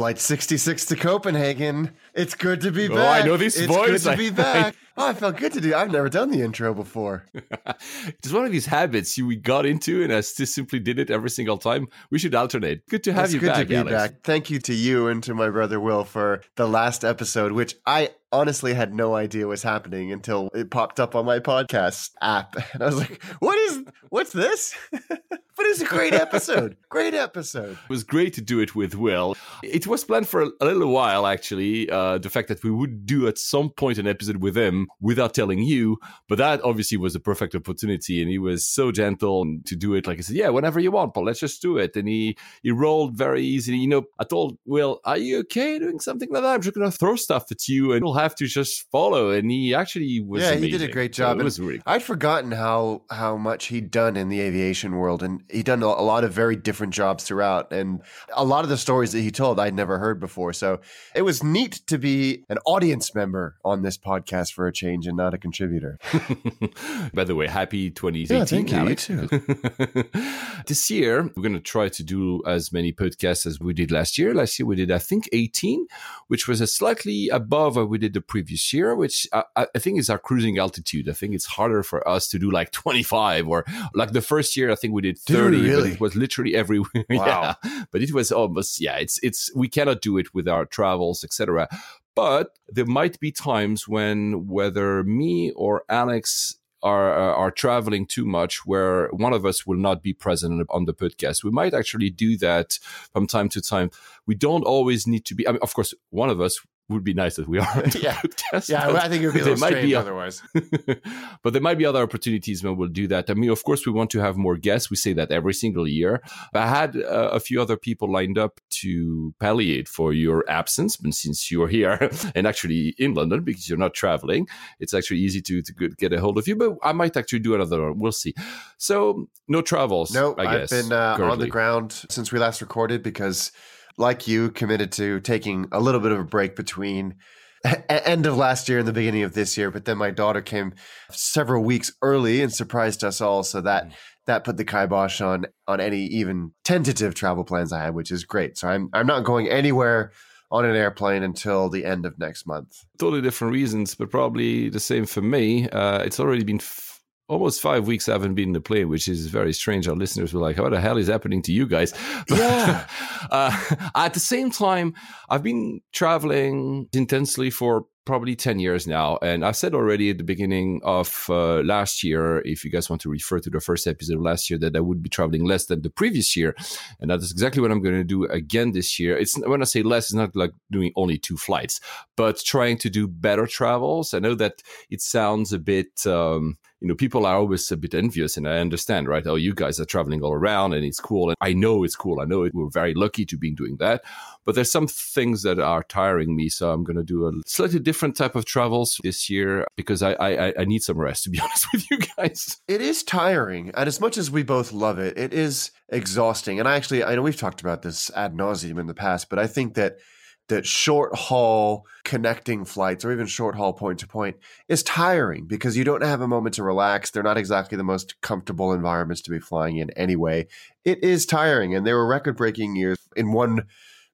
Flight 66 to Copenhagen. It's good to be Oh, back. I know this it's voice. good to be back. oh, I felt good to do. I've never done the intro before. it's one of these habits you we got into, and I still simply did it every single time. We should alternate. Good to have it's you good back, to be Alex. back. Thank you to you and to my brother Will for the last episode, which I honestly had no idea was happening until it popped up on my podcast app, and I was like, "What is? What's this?" but it's a great episode. great episode. It was great to do it with Will. It was planned for a, little while, actually. Uh, the fact that we would do at some point an episode with him without telling you, but that obviously was a perfect opportunity, and he was so gentle to do it. Like I said, yeah, whenever you want, Paul, let's just do it. And he he rolled very easily. You know, I told Will, "Are you okay doing something like that? I'm just gonna throw stuff at you, and you'll have to just follow." And he actually was. yeah, he did a amazing. great So job. it was really. I'd forgotten how how much he'd done in the aviation world, and he'd done a lot of very different jobs throughout, and a lot of the stories that he told I'd never heard before. So it was neat to be an audience member on this podcast for a change, and not a contributor. By the way, happy 2018. Yeah, thank you. You too. this year, we're going to try to do as many podcasts as we did last year. Last year, we did, I think, 18, which was a slightly above what we did the previous year, which I, I think is our cruising altitude. I think it's harder for us to do like 25 or like the first year, I think we did 30, but really? it was literally everywhere. Wow. yeah, but it was almost, yeah, it's, it's, we cannot do it with our travels, etc. But there might be times when whether me or Alex are uh, are traveling too much where one of us will not be present on the podcast we might actually do that from time to time we don't always need to be i mean of course one of us would be nice if we are Yeah. podcast Yeah, I think it would be there might be otherwise. but there might be other opportunities when we'll do that. I mean, of course, we want to have more guests. We say that every single year. But I had uh, a few other people lined up to palliate for your absence. But since you're here and actually in London because you're not traveling, it's actually easy to, to get- a hold of you. But I might actually do another one. We'll see. So, no travels. No, I I've guess. been uh, on the ground since we last recorded because, like you, committed to taking a little bit of a break between end of last year and the beginning of this year. But then my daughter came several weeks early and surprised us all, so Mm. that that put the kibosh on on any even tentative travel plans I had, which is great. So I'm I'm not going anywhere on an airplane until the end of next month. totally different reasons, but probably the same for me. Uh, it's already been f- almost five weeks I haven't been in the plane, which is very strange. Our listeners were like, "What the hell is happening to you guys?" Yeah. uh, at the same time, I've been traveling intensely for probably 10 years now. And I said already at the beginning of uh, last year, if you guys want to refer to the first episode of last year, that I would be traveling less than the previous year. And that is exactly what I'm going to do again this year. It's when I say less, it's not like doing only two flights, but trying to do better travels. I know that it sounds a bit, um, you know, people are always a bit envious, and I understand, right? Oh, you guys are traveling all around, and it's cool, and I know it's cool. I know it, we're very lucky to be doing that, but there's some things that are tiring me, so I'm going to do a slightly different type of travels this year because I, I I need some rest, to be honest with you guys. It is tiring, and as much as we both love it, it is exhausting. And I actually, I know we've talked about this ad nauseum in the past, but I think that that short haul connecting flights or even short haul point to point is tiring because you don't have a moment to relax. They're not exactly the most comfortable environments to be flying in anyway. It is tiring, and there were record breaking years in one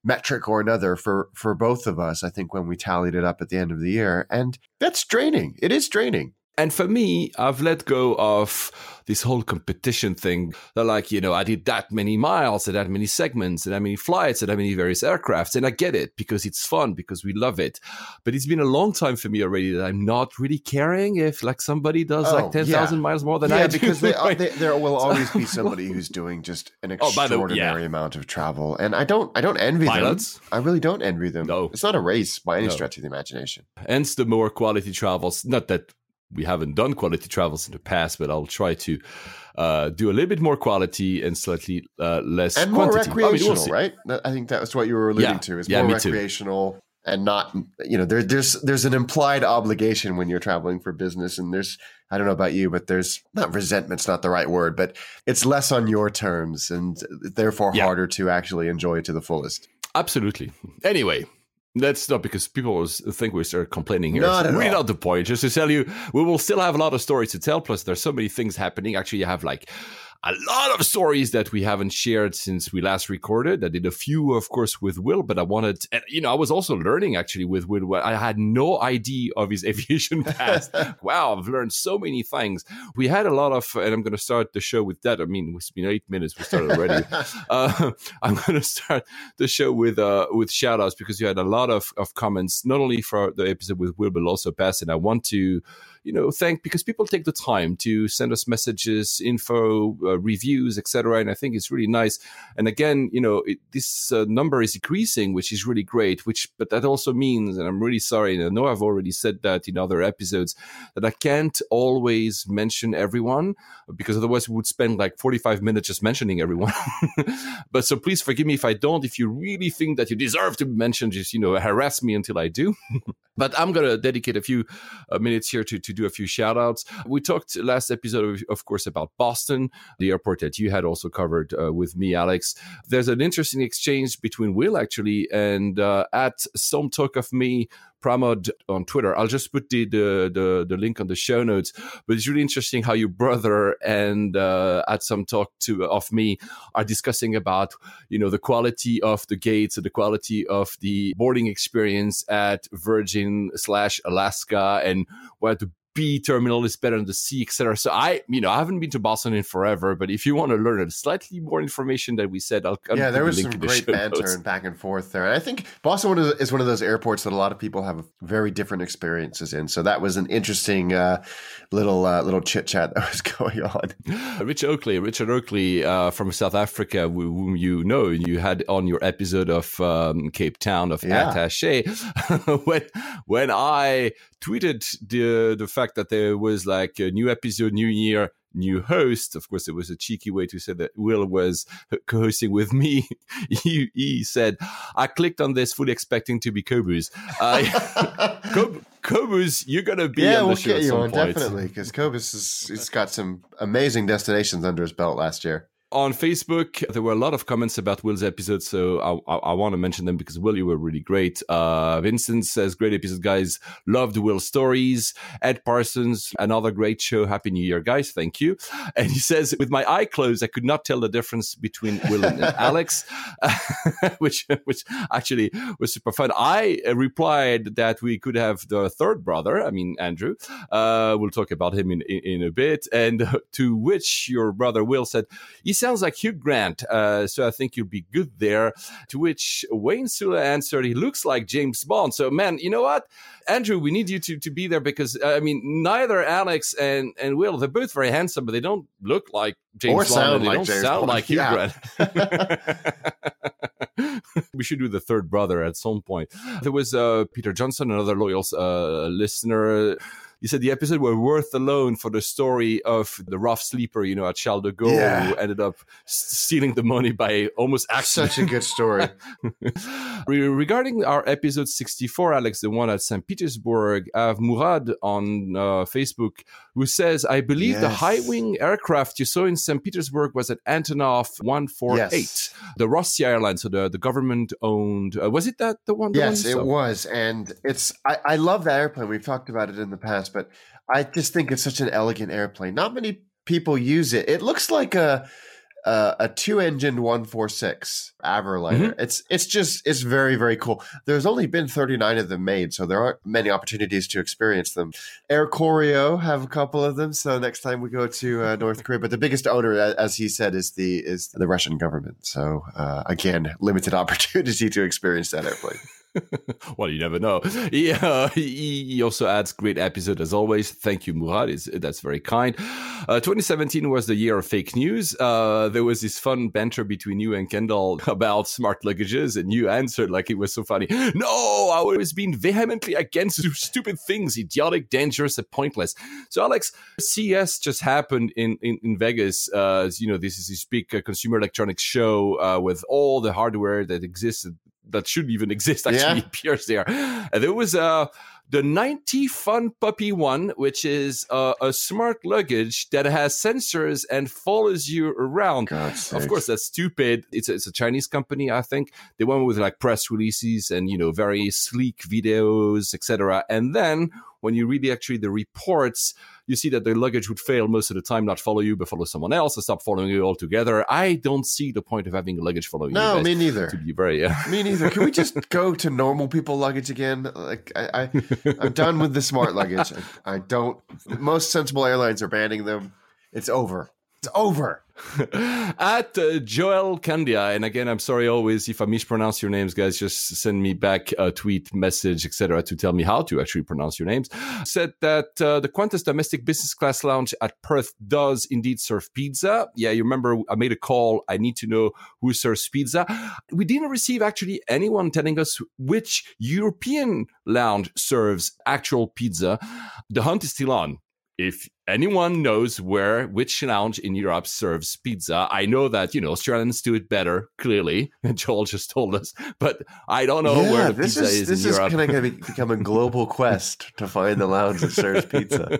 metric or another for for both of us. I think when we tallied it up at the end of the year, and that's draining. It is draining. And for me, I've let go of this whole competition thing. They're like, you know, I did that many miles and that many segments and that many flights and that many various aircrafts. And I get it because it's fun, because we love it. But it's been a long time for me already that I'm not really caring if like somebody does Oh, like 10,000 yeah. miles more than yeah, I do. because they, uh, Right? they, there will always be somebody who's doing just an Oh, the- extraordinary yeah. amount of travel, and I don't, I don't envy Pilots? them. I really don't envy them. No. it's not a race by any No. stretch of the imagination. Hence the more quality travels. Not that we haven't done quality travels in the past, but I'll try to uh, do a little bit more quality and slightly uh, less and more quantity. recreational, I mean, we'll right? I think that's what you were alluding Yeah. to. Is Yeah, more me too. recreational and not you know there, there's there's an implied obligation when you're traveling for business, and there's I don't know about you, but there's not resentment's not the right word, but it's less on your terms and therefore Yeah. harder to actually enjoy to the fullest. Absolutely. Anyway, that's not because people think we start complaining here. Not really all. not the point. Just to tell you, we will still have a lot of stories to tell. Plus, there's so many things happening. Actually, you have like a lot of stories that we haven't shared since we last recorded. I did a few, of course, with Will, but I wanted, and, you know, I was also learning actually with Will. I had no idea of his aviation past. wow, I've learned so many things. We had a lot of, and I'm going to start the show with that. I mean, it's been eight minutes. We started already. uh, I'm going to start the show with uh, with shout outs because you had a lot of, of comments, not only for the episode with Will, but also past. And I want to, you know, thank because people take the time to send us messages, info, uh, reviews, etc. And I think it's really nice. And again, you know, it, this uh, number is decreasing, which is really great. Which, but that also means, and I'm really sorry, and I know I've already said that in other episodes, that I can't always mention everyone because otherwise we would spend like 45 minutes just mentioning everyone. but so please forgive me if I don't. If you really think that you deserve to be mentioned, just, you know, harass me until I do. but I'm going to dedicate a few uh, minutes here to, to do a few shout outs. We talked last episode, of, course, about Boston, the airport that you had also covered uh, with me, Alex. There's an interesting exchange between Will actually and uh, at some talk of me Pramod on Twitter. I'll just put the, the the the link on the show notes. But it's really interesting how your brother and uh, at some talk to of me are discussing about you know the quality of the gates the quality of the boarding experience at Virgin slash Alaska and what the B terminal is better than the C, etc. So I, you know, I haven't been to Boston in forever, but if you want to learn slightly more information that we said, I'll, I'll yeah, there was some great banter notes. and back and forth there. And I think Boston one of the- is one of those airports that a lot of people have very different experiences in. So that was an interesting uh, little uh, little chit chat that was going on. Rich Oakley, Richard Oakley uh, from South Africa, whom you know, you had on your episode of um, Cape Town of Yeah. Attaché. when when I tweeted the the fact that there was like a new episode, new year, new host. Of course, it was a cheeky way to say that Will was co-hosting with me. he, he said, "I clicked on this fully expecting to be Kobus." Uh, Kob- Kobus, you're gonna be yeah, on the we'll show get at you some on point. definitely because Kobus has he's got some amazing destinations under his belt last year. On Facebook, there were a lot of comments about Will's episode, so I, I, I want to mention them because Will, you were really great. Uh, Vincent says, "Great episode, guys. Loved Will's stories." Ed Parsons, another great show. Happy New Year, guys. Thank you. And he says, "With my eye closed, I could not tell the difference between Will and Alex," which which actually was super fun. I replied that we could have the third brother. I mean, Andrew. Uh, we'll talk about him in in, in a bit. And to which your brother Will said, "He sounds like Hugh Grant, uh, so I think you'll be good there." To which Wayne Sula answered, "He looks like James Bond." So, man, you know what, Andrew, we need you to to be there because uh, I mean, neither Alex and and Will, they're both very handsome, but they don't look like James Or Bond. sound they like don't James sound Bond. like Hugh Yeah. Grant. we should do the third brother at some point. There was uh, Peter Johnson, another loyal uh, listener. He said the episode were worth alone for the story of the rough sleeper, you know, at Charles de Gaulle, Yeah. who ended up stealing the money by almost accident. Such a good story. Regarding our episode 64, Alex, the one at St. Petersburg, I have Murad on uh, Facebook who says, I believe the high wing aircraft you saw in St. Petersburg was an Antonov 148, Yes. the Rossiya airline, so the, the government owned. Uh, was it that the one? the yes, one it was, and it's I, I love that airplane. We've talked about it in the past, but I just think it's such an elegant airplane. Not many people use it. It looks like a a, a two engined one four six Avroliner. Mm-hmm. It's it's just it's very very cool. There's only been 39 of them made, so there aren't many opportunities to experience them. Air Koryo have a couple of them, so next time we go to uh, North Korea, but the biggest owner, as he said, is the is the Russian government. So uh, again, limited opportunity to experience that airplane. well, you never know. He, uh, he, also adds great episode as always. Thank you, Murad. It's, that's very kind. Uh, 2017 was the year of fake news. Uh, there was this fun banter between you and Kendall about smart luggages, and you answered like it was so funny. No, I was being vehemently against stupid things, idiotic, dangerous, and pointless. So, Alex, CES just happened in in, in Vegas. Uh, you know, this is this big uh, consumer electronics show uh, with all the hardware that exists that shouldn't even exist actually yeah. appears there. And there was uh, the 90 Fun Puppy one, which is uh, a smart luggage that has sensors and follows you around. of course, that's stupid. It's a, it's a Chinese company, I think. They went with like press releases and you know very sleek videos, etc. And then when you read the, actually the reports, you see that the luggage would fail most of the time, not follow you, but follow someone else, and stop following you altogether. I don't see the point of having a luggage follow you. No, me neither. To be very, uh... me neither. Can we just go to normal people luggage again? Like I, I I'm done with the smart luggage. I, I don't. Most sensible airlines are banning them. It's over. It's over. At uh, Joel Candia, and again, I'm sorry always if I mispronounce your names, guys. Just send me back a tweet, message, etc., to tell me how to actually pronounce your names. Said that uh, the Qantas domestic business class lounge at Perth does indeed serve pizza. Yeah, you remember I made a call. I need to know who serves pizza. We didn't receive actually anyone telling us which European lounge serves actual pizza. The hunt is still on if anyone knows where which lounge in Europe serves pizza, I know that you know Australians do it better. Clearly, Joel just told us, but I don't know yeah, where the pizza is, is this in is Europe. This is going to become a global quest to find the lounge that serves pizza.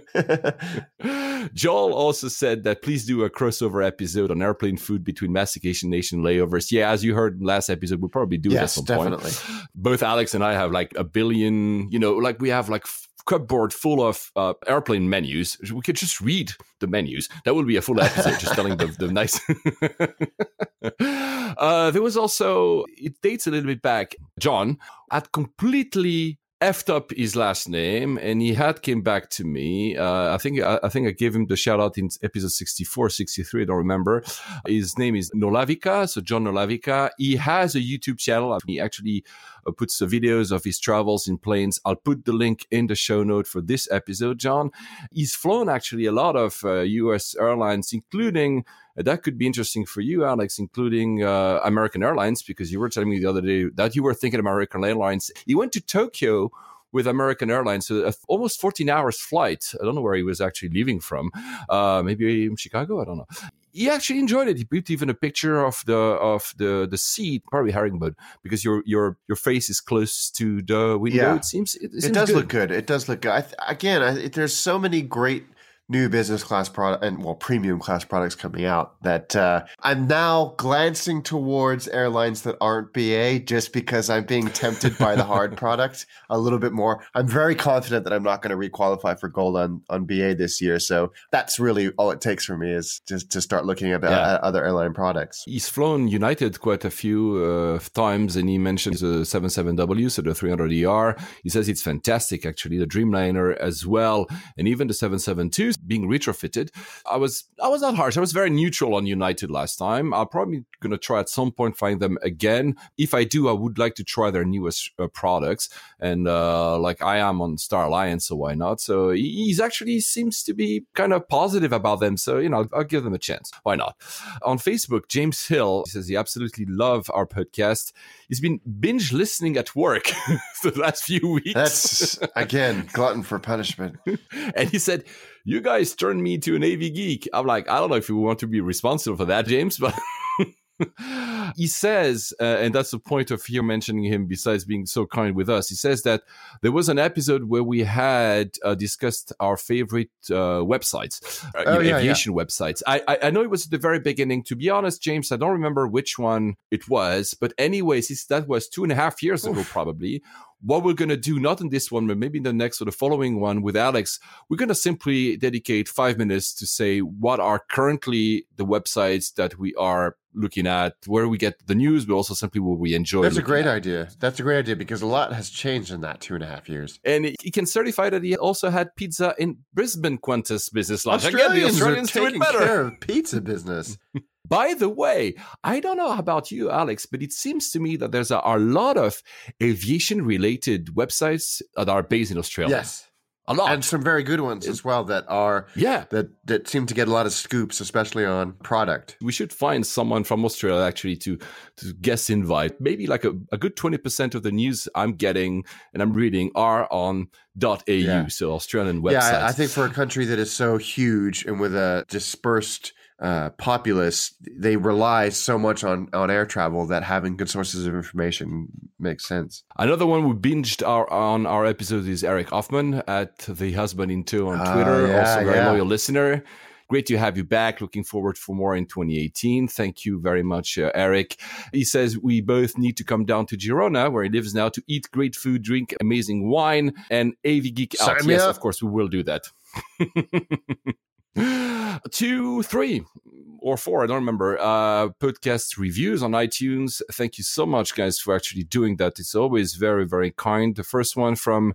Joel also said that please do a crossover episode on airplane food between Mastication Nation layovers. Yeah, as you heard in last episode, we'll probably do yes, it at some definitely. point. Both Alex and I have like a billion, you know, like we have like cupboard full of uh, airplane menus. We could just read the menus. That would be a full episode, just telling the, the nice. uh, there was also, it dates a little bit back. John had completely effed up his last name and he had came back to me uh, i think I, I, think i gave him the shout out in episode 64 63 i don't remember. His name is nolavika so john nolavika. He has a youtube channel he actually uh, puts the videos of his travels in planes. I'll put the link in the show note for this episode john. He's flown actually a lot of uh, us airlines including that could be interesting for you, Alex, including uh, American Airlines, because you were telling me the other day that you were thinking American Airlines. You went to Tokyo with American Airlines, so almost 14 hours flight. I don't know where he was actually leaving from. Uh, maybe in Chicago. I don't know. He actually enjoyed it. He put even a picture of the of the the seat, probably herringbone, because your your your face is close to the window. Yeah. It seems it, it, it does good. look good. It does look good. I th- again, I, there's so many great new business class product and well premium class products coming out that uh, I'm now glancing towards airlines that aren't BA just because I'm being tempted by the hard product a little bit more. I'm very confident that I'm not going to requalify for gold on on BA this year, so that's really all it takes for me is just to start looking at, uh, yeah. uh, other airline products. He's flown United quite a few uh, times, and he mentions the 77W, so the 300ER. He says it's fantastic, actually, the Dreamliner as well, and even the 772 being retrofitted. I was I was not harsh. I was very neutral on United last time. I'm probably going to try at some point find them again. If I do, I would like to try their newest uh, products. And uh, like I am on Star Alliance, so why not? So he's actually seems to be kind of positive about them. So you know, I'll, I'll give them a chance. Why not? On Facebook, James Hill says he absolutely love our podcast. He's been binge listening at work the last few weeks. That's again glutton for punishment. and he said you guys turned me to an AV geek. I'm like, I don't know if you want to be responsible for that, James, but he says, uh, and that's the point of here mentioning him, besides being so kind with us, he says that there was an episode where we had uh, discussed our favorite uh, websites, uh, oh, yeah, aviation yeah. websites. I, I, I, know it was at the very beginning. To be honest, James, I don't remember which one it was, but anyways, that was two and a half years Oof. ago, probably what we're going to do, not in this one, but maybe in the next or the following one with Alex, we're going to simply dedicate five minutes to say what are currently the websites that we are looking at, where we get the news, but also simply what we enjoy. That's a great at. idea. That's a great idea because a lot has changed in that two and a half years. And he can certify that he also had pizza in Brisbane Qantas business lounge. Australians, Again, the Australians are taking care of pizza business. By the way, I don't know about you, Alex, but it seems to me that there's a, a lot of aviation related websites that are based in Australia. Yes. A lot. And some very good ones as well that are yeah. that that seem to get a lot of scoops, especially on product. We should find someone from Australia actually to to guest invite. Maybe like a, a good twenty percent of the news I'm getting and I'm reading are on .au, Yeah. so Australian websites. Yeah, I, I think for a country that is so huge and with a dispersed uh, populace, they rely so much on on air travel that having good sources of information makes sense. Another one we binged our, on our episode is Eric Hoffman at the husband in two on Ah, Twitter. yeah, also, a very yeah. loyal listener. Great to have you back. Looking forward for more in 2018. Thank you very much, uh, Eric. He says we both need to come down to Girona, where he lives now, to eat great food, drink amazing wine, and AV Geek out. Sign Yes, of course, we will do that. Two, three, or four, I don't remember. Uh, podcast reviews on iTunes. Thank you so much, guys, for actually doing that. It's always very, very kind. The first one from,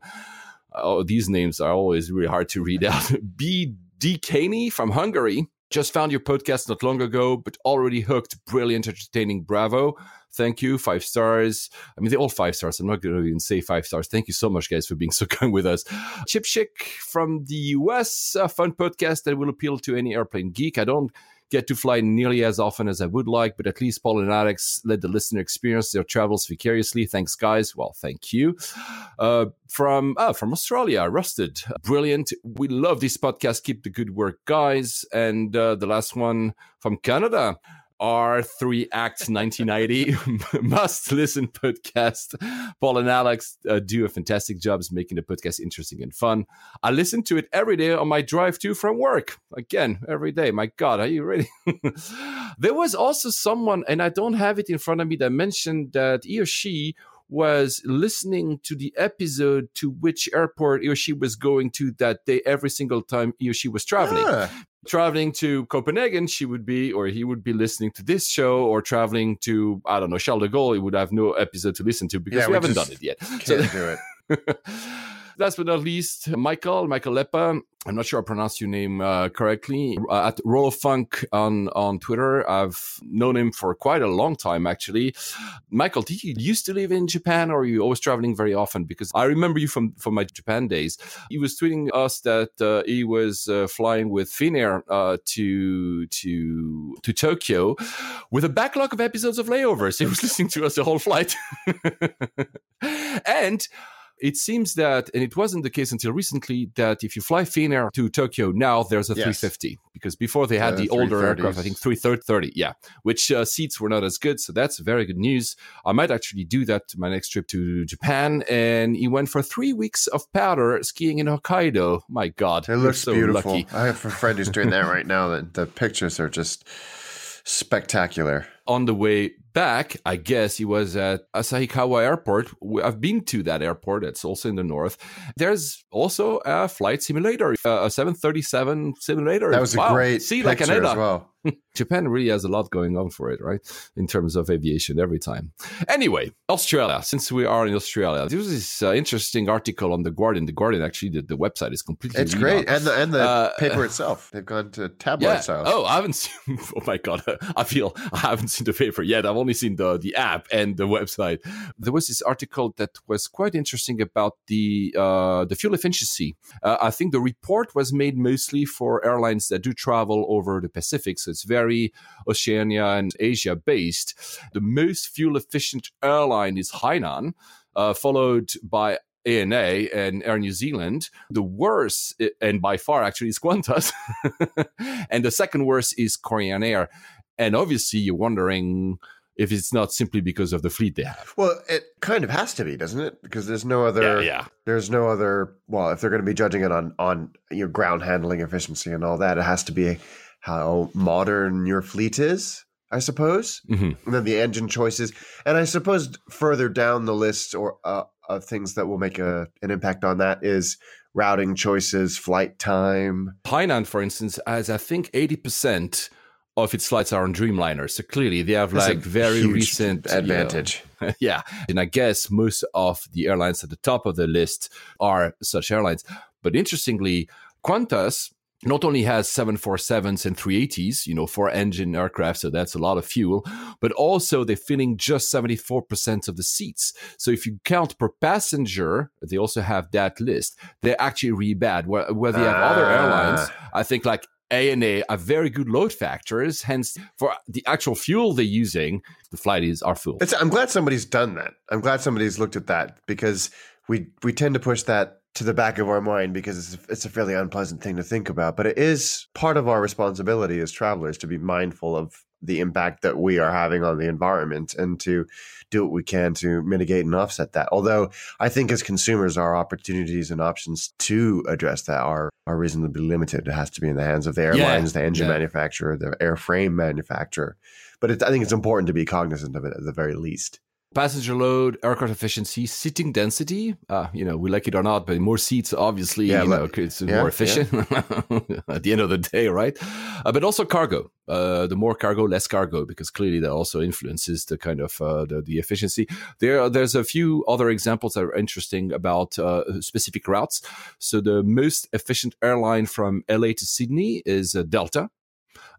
oh, these names are always really hard to read out. B. D. Caney from Hungary. Just found your podcast not long ago, but already hooked. Brilliant, entertaining. Bravo. Thank you. Five stars. I mean, they're all five stars. I'm not going to even say five stars. Thank you so much, guys, for being so kind with us. Chip Chick from the US, a fun podcast that will appeal to any airplane geek. I don't get to fly nearly as often as I would like, but at least Paul and Alex let the listener experience their travels vicariously. Thanks, guys. Well, thank you. Uh, from oh, from Australia, Rusted, brilliant. We love this podcast. Keep the good work, guys. And uh, the last one from Canada. R3 Act 1990 must listen podcast. Paul and Alex uh, do a fantastic job making the podcast interesting and fun. I listen to it every day on my drive to from work. Again, every day. My God, are you ready? there was also someone, and I don't have it in front of me, that mentioned that he or she was listening to the episode to which airport he or she was going to that day every single time he or she was traveling Ah, traveling to Copenhagen, she would be, or he would be listening to this show, or traveling to, I don't know, Charles de Gaulle, he would have no episode to listen to because Yeah, we we haven't done it yet. can't do it. Last but not least, Michael, Michael Leppa. I'm not sure I pronounced your name uh, correctly. Uh, at Roll Funk on, on Twitter. I've known him for quite a long time, actually. Michael, did you used to live in Japan or are you always traveling very often? Because I remember you from, from my Japan days. He was tweeting us that uh, he was uh, flying with Finnair uh, to, to, to Tokyo with a backlog of episodes of layovers. He was listening to us the whole flight. and it seems that, and it wasn't the case until recently, that if you fly Finnair to Tokyo now, there's a Yes. 350 because before they had Uh, the older aircraft, I think 330, yeah, which uh, seats were not as good. So that's very good news. I might actually do that my next trip to Japan. And he went for three weeks of powder skiing in Hokkaido. My God, It looks so beautiful. lucky. I have a friend who's doing that right now. That the pictures are just spectacular. On the way back, I guess he was at Asahikawa Airport. I've been to that airport. It's also in the north. There's also a flight simulator, uh, a 737 simulator. That was a great See, like as well. Japan really has a lot going on for it, right? In terms of aviation every time. Anyway, Australia, since we are in Australia, there was this uh, interesting article on The Guardian. The Guardian, actually, the, the website is completely It's great, and the and the Uh, paper itself. They've gone to tabloid Yeah. style. Oh, I haven't seen. Oh my god, I feel I haven't seen the paper yet. I've only seen the the app and the website. There was this article that was quite interesting about the uh, the fuel efficiency. Uh, I think the report was made mostly for airlines that do travel over the Pacific, so it's very Oceania and Asia based. The most fuel efficient airline is Hainan, uh, followed by ANA and Air New Zealand. The worst, and by far actually, is Qantas. and the second worst is Korean Air. And obviously, you're wondering if it's not simply because of the fleet they have. Well, it kind of has to be, doesn't it? Because there's no other. yeah. There's no other. Well, if they're going to be judging it on on your ground handling efficiency and all that, it has to be how modern your fleet is. I suppose, Mhm. and then the engine choices, and I suppose further down the list or uh, of things that will make a an impact on that is routing choices, flight time. Hainan, for instance, has I think 80% of its flights are on Dreamliners. So clearly, they have That's like very recent you know, advantage. yeah. And I guess most of the airlines at the top of the list are such airlines. But interestingly, Qantas not only has 747s and 380s, you know, four engine aircraft, so that's a lot of fuel, but also they're filling just 74% of the seats. So if you count per passenger, they also have that list. They're actually really bad. Where, where they have other airlines, Ah. I think like ANA are very good load factors. Hence, for the actual fuel they're using, the flight is are full. It's, I'm glad somebody's done that. I'm glad somebody's looked at that because we we tend to push that to the back of our mind because it's it's a fairly unpleasant thing to think about. But it is part of our responsibility as travelers to be mindful of the impact that we are having on the environment and to do what we can to mitigate and offset that. Although I think as consumers, our opportunities and options to address that are are reasonably limited. It has to be in the hands of the airlines, the engine yeah. manufacturer, the airframe manufacturer. But it, I think it's important to be cognizant of it at the very least. Passenger load, aircraft efficiency, seating density. Uh, you know, we like it or not, but more seats, obviously, Yeah, you know, it's yeah, more efficient at the end of the day, right? Uh, but also cargo. Uh, the more cargo, less cargo, because clearly that also influences the kind of uh, the, the efficiency. There, there's a few other examples that are interesting about uh, specific routes. So the most efficient airline from LA to Sydney is uh, Delta.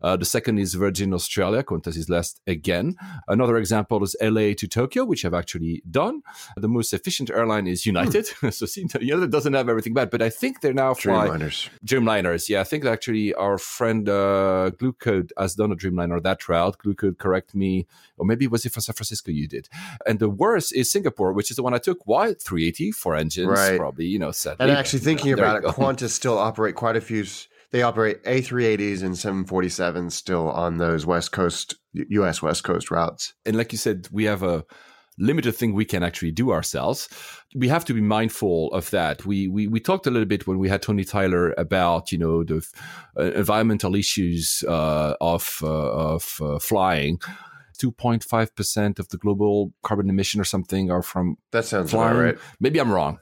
Uh, the second is Virgin Australia, Qantas is last again. Another example is LA to Tokyo, which I've actually done. The most efficient airline is United. so see, United doesn't have everything bad, but I think they're now fly Dreamliners. Dreamliners. Yeah, I think actually our friend uh, Glucode has done a Dreamliner that route. Glucode, correct me, or maybe was it for San Francisco you did? And the worst is Singapore, which is the one I took. Why 380 four engines? Right. Probably, you know, sadly. And actually, thinking There about it, you go. Qantas still operate quite a few. They operate A380s and 747s still on those West Coast, U.S. West Coast routes. and like you said, we have a limited thing we can actually do ourselves. We have to be mindful of that. We we we talked a little bit when we had Tony Tyler about you know the uh, environmental issues uh, of uh, of uh, flying. 2.5 percent of the global carbon emission or something are from That sounds flying. right. Maybe I'm wrong.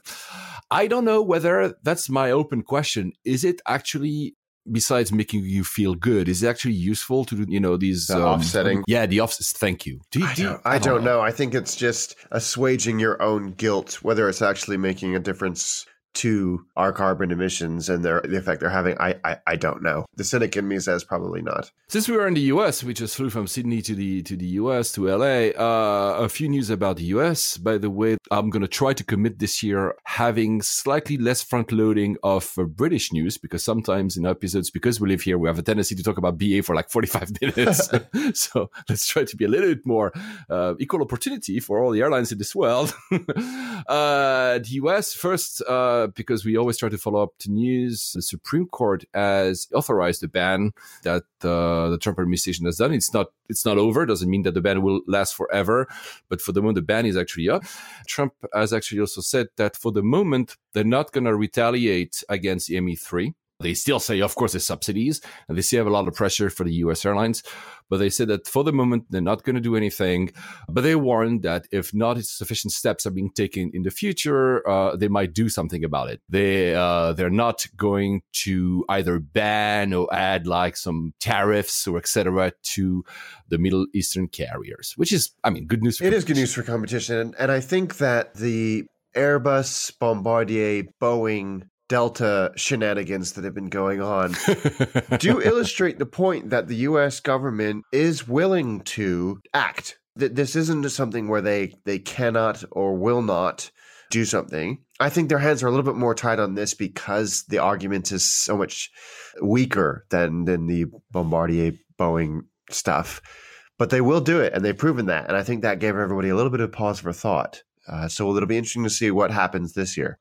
I don't know whether that's my open question. Is it actually besides making you feel good, is it actually useful to do, you know, these The um, offsetting? Yeah, the offsets. Thank you. Do you, I do don't, I don't know. I think it's just assuaging your own guilt, whether it's actually making a difference to our carbon emissions and their, the effect they're having. I, I, I don't know. The cynic in me says probably not. Since we were in the US, we just flew from Sydney to the to the US to LA. Uh, a few news about the US. By the way, I'm going to try to commit this year having slightly less front loading of uh, British news because sometimes in episodes, because we live here, we have a tendency to talk about BA for like 45 minutes. so let's try to be a little bit more uh, equal opportunity for all the airlines in this world. uh, the US first, uh, because we always try to follow up to news. The Supreme Court has authorized the ban that uh, the Trump administration has done. It's not it's not over. Doesn't mean that the ban will last forever, but for the moment, the ban is actually up. Trump has actually also said that for the moment, they're not going to retaliate against the ME3. They still say, of course, there's subsidies, and they still have a lot of pressure for the U.S. airlines. But they said that for the moment, they're not going to do anything. But they warned that if not sufficient steps are being taken in the future, uh, they might do something about it. They uh, they're not going to either ban or add like some tariffs or etc. to the Middle Eastern carriers, which is, I mean, good news. For It is good news for competition. And, and I think that the Airbus, Bombardier, Boeing, Delta shenanigans that have been going on do illustrate the point that the US government is willing to act. That this isn't something where they, they cannot or will not do something. I think their hands are a little bit more tied on this because the argument is so much weaker than than the Bombardier Boeing stuff. But they will do it, and they've proven that. And I think that gave everybody a little bit of pause for thought. Uh, so it'll be interesting to see what happens this year.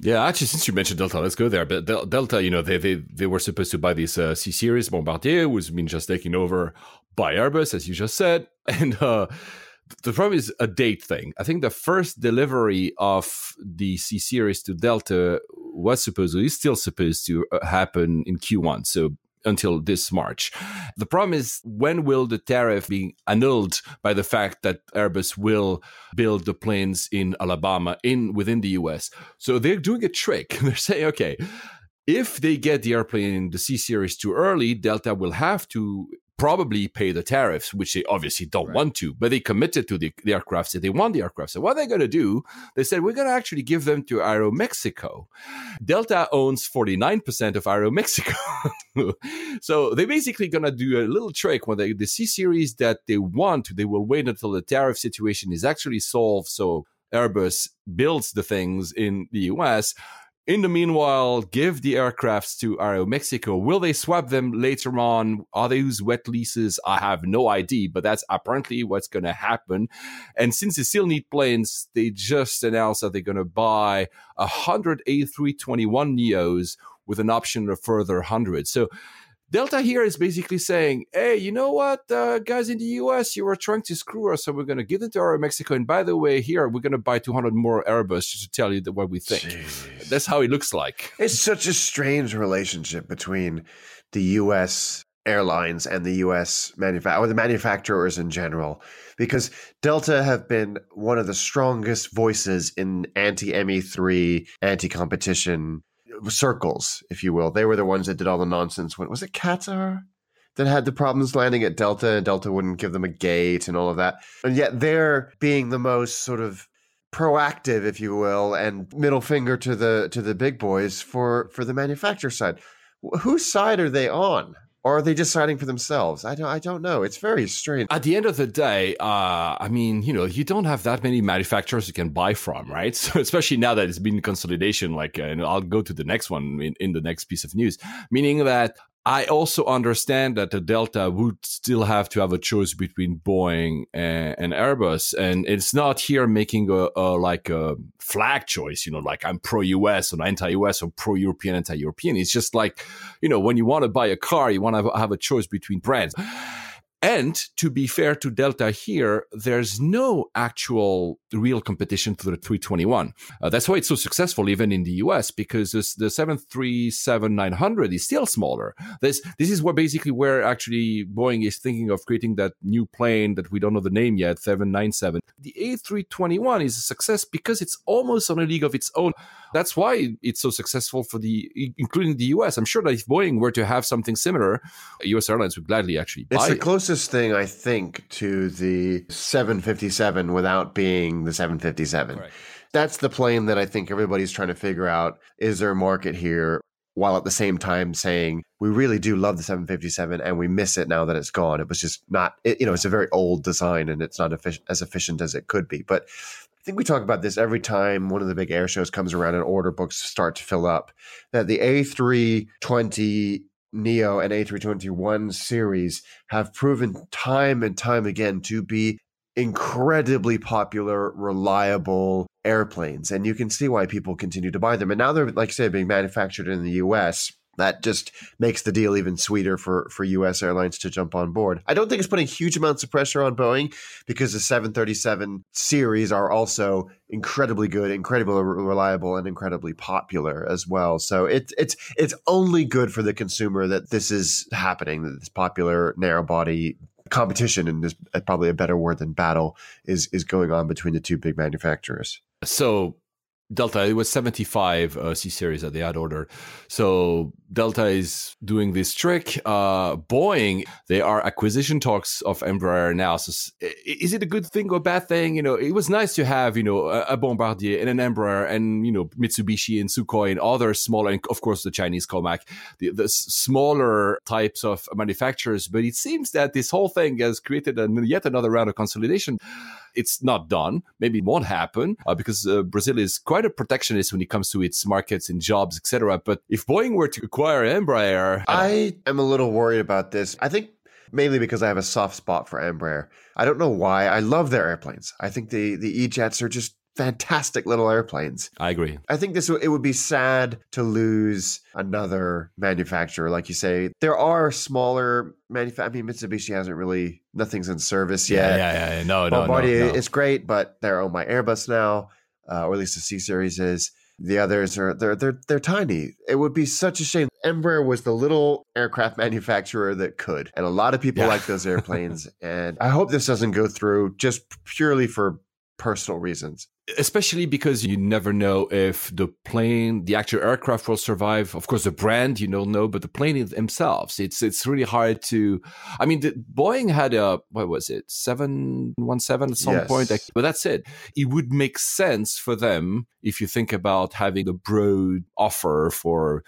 Yeah, actually, since you mentioned Delta, let's go there. But Del- Delta, you know, they they they were supposed to buy this uh, C series Bombardier, who's been just taken over by Airbus, as you just said, and uh, the problem is a date thing. I think the first delivery of the C series to Delta was supposedly is still supposed to uh, happen in Q1. So until this March. The problem is when will the tariff be annulled by the fact that Airbus will build the planes in Alabama in within the US. So they're doing a trick. They're saying, okay, if they get the airplane in the C series too early, Delta will have to probably pay the tariffs, which they obviously don't right. want to, but they committed to the, the aircraft, so they want the aircraft. So what they're going to do, they said, we're going to actually give them to Aeromexico. Delta owns 49% of Aeromexico. so they're basically going to do a little trick when they, the C series that they want, they will wait until the tariff situation is actually solved. So Airbus builds the things in the US in the meanwhile, give the aircrafts to Aeromexico. Will they swap them later on? Are they use wet leases? I have no idea, but that's apparently what's going to happen. And since they still need planes, they just announced that they're going to buy 100 A321 Neos with an option of further 100. So Delta here is basically saying, hey, you know what, uh, guys in the US, you were trying to screw us, so we're going to give them to Aeromexico. And by the way, here, we're going to buy 200 more Airbus just to tell you what we think. Jeez. That's how it looks like. It's such a strange relationship between the US airlines and the US manufacturer, or the manufacturers in general, because Delta have been one of the strongest voices in anti ME3, anti competition circles, if you will. They were the ones that did all the nonsense. When was it Qatar that had the problems landing at Delta, and Delta wouldn't give them a gate and all of that. And yet they're being the most sort of proactive, if you will, and middle finger to the to the big boys for for the manufacturer side. Whose side are they on? Or are they deciding for themselves? I don't, I don't know. It's very strange. At the end of the day, uh, I mean, you know, you don't have that many manufacturers you can buy from, right? So especially now that it's been consolidation, like, uh, I'll go to the next one in, in the next piece of news, meaning that I also understand that the Delta would still have to have a choice between Boeing and, and Airbus, and it's not here making a, a, like a flag choice. You know, like I'm pro US or anti US or pro European, anti European. It's just like you know when you want to buy a car, you want to have a choice between brands. And to be fair to Delta here, there's no actual real competition to the 321. Uh, that's why it's so successful even in the US because this, the 737-900 is still smaller. This this is where basically where actually Boeing is thinking of creating that new plane that we don't know the name yet, 797. The A321 is a success because it's almost on a league of its own. That's why it's so successful for the including the US. I'm sure that if Boeing were to have something similar, US Airlines would gladly actually buy it's the it. Closest thing I think to the 757 without being the 757. Right. That's the plane that I think everybody's trying to figure out is there a market here while at the same time saying we really do love the 757 and we miss it now that it's gone. It was just not, it, you know, it's a very old design and it's not efficient, as efficient as it could be. But I think we talk about this every time one of the big air shows comes around and order books start to fill up. That the A320 Neo and A321 series have proven time and time again to be incredibly popular, reliable airplanes. And you can see why people continue to buy them. And now they're, like I said, being manufactured in the US that just makes the deal even sweeter for for US airlines to jump on board. I don't think it's putting huge amounts of pressure on Boeing because the 737 series are also incredibly good, incredibly reliable and incredibly popular as well. So it's it's it's only good for the consumer that this is happening that this popular narrow body competition and is probably a better word than battle is is going on between the two big manufacturers. So Delta, it was 75 uh, C series that they had ordered. So Delta is doing this trick. Uh, Boeing, they are acquisition talks of Embraer now. So is it a good thing or a bad thing? You know, it was nice to have, you know, a, Bombardier and an Embraer and, you know, Mitsubishi and Sukhoi and other smaller, and of course the Chinese Comac, the, the smaller types of manufacturers. But it seems that this whole thing has created a, yet another round of consolidation. It's not done. Maybe it won't happen uh, because uh, Brazil is quite a protectionist when it comes to its markets and jobs, etc. But if Boeing were to acquire Embraer, I am a little worried about this. I think mainly because I have a soft spot for Embraer. I don't know why. I love their airplanes. I think the the E jets are just fantastic little airplanes. I agree. I think this it would be sad to lose another manufacturer, like you say. There are smaller manufacturers. I mean, Mitsubishi hasn't really nothing's in service yet. Yeah, yeah, yeah. No, Bombardier no, no, no. is great, but they're owned by Airbus now, uh, or at least the C series is. The others are they're they're they're tiny. It would be such a shame. Embraer was the little aircraft manufacturer that could, and a lot of people yeah. like those airplanes. and I hope this doesn't go through just purely for personal reasons. Especially because you never know if the plane, the actual aircraft will survive. Of course, the brand you don't know, but the plane themselves, it's it's really hard to. I mean, the, Boeing had a what was it, seven one seven at some Yes. point, but that's it. It would make sense for them if you think about having a broad offer for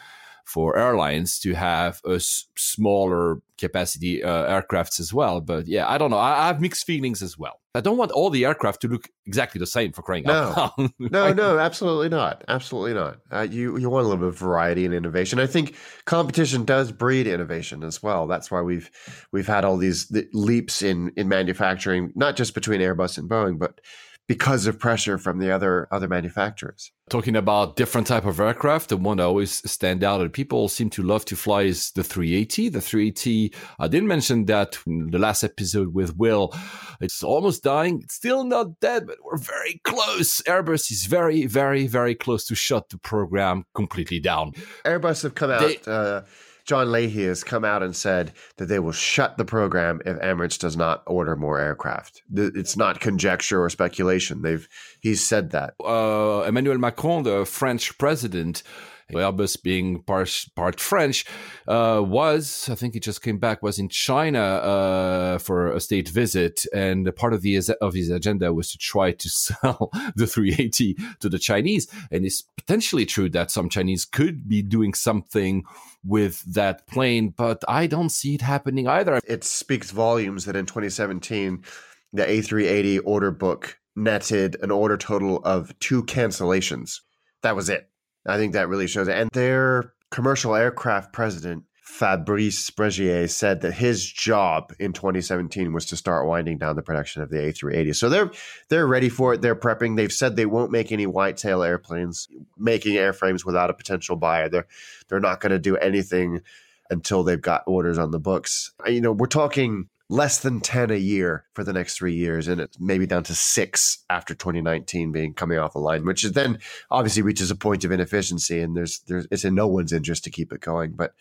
for airlines to have a s- smaller capacity uh, aircrafts as well. But yeah, I don't know. I, I have mixed feelings as well. I don't want all the aircraft to look exactly the same for crying out loud. No, no, absolutely not. Absolutely not. Uh, you you want a little bit of variety and innovation. I think competition does breed innovation as well. That's why we've we've had all these leaps in in manufacturing, not just between Airbus and Boeing, but because of pressure from the other other manufacturers. Talking about different type of aircraft, the one that always stand out and people seem to love to fly is the 380. The 380, I didn't mention that in the last episode with Will. It's almost dying. It's still not dead, but we're very close. Airbus is very, very, very close to shut the program completely down. Airbus have come out. They- uh, John Leahy has come out and said that they will shut the program if Emirates does not order more aircraft. It's not conjecture or speculation. They've he's said that. uh, Emmanuel Macron, the French president, Airbus being part, part French, uh, was, I think he just came back, was in China uh, for a state visit. And part of, the, of his agenda was to try to sell the 380 to the Chinese. And it's potentially true that some Chinese could be doing something with that plane, but I don't see it happening either. It speaks volumes that in 2017, the A380 order book netted an order total of two cancellations. That was it. I think that really shows it. And their commercial aircraft president, Fabrice Bregier, said that his job in 2017 was to start winding down the production of the A380. So they're they're ready for it. They're prepping. They've said they won't make any whitetail airplanes, making airframes without a potential buyer. They're they're not going to do anything until they've got orders on the books. You know, we're talking less than 10 a year for the next three years, and it's maybe down to six after 2019 being coming off the line, which is then obviously reaches a point of inefficiency, and there's there's it's in no one's interest to keep it going. But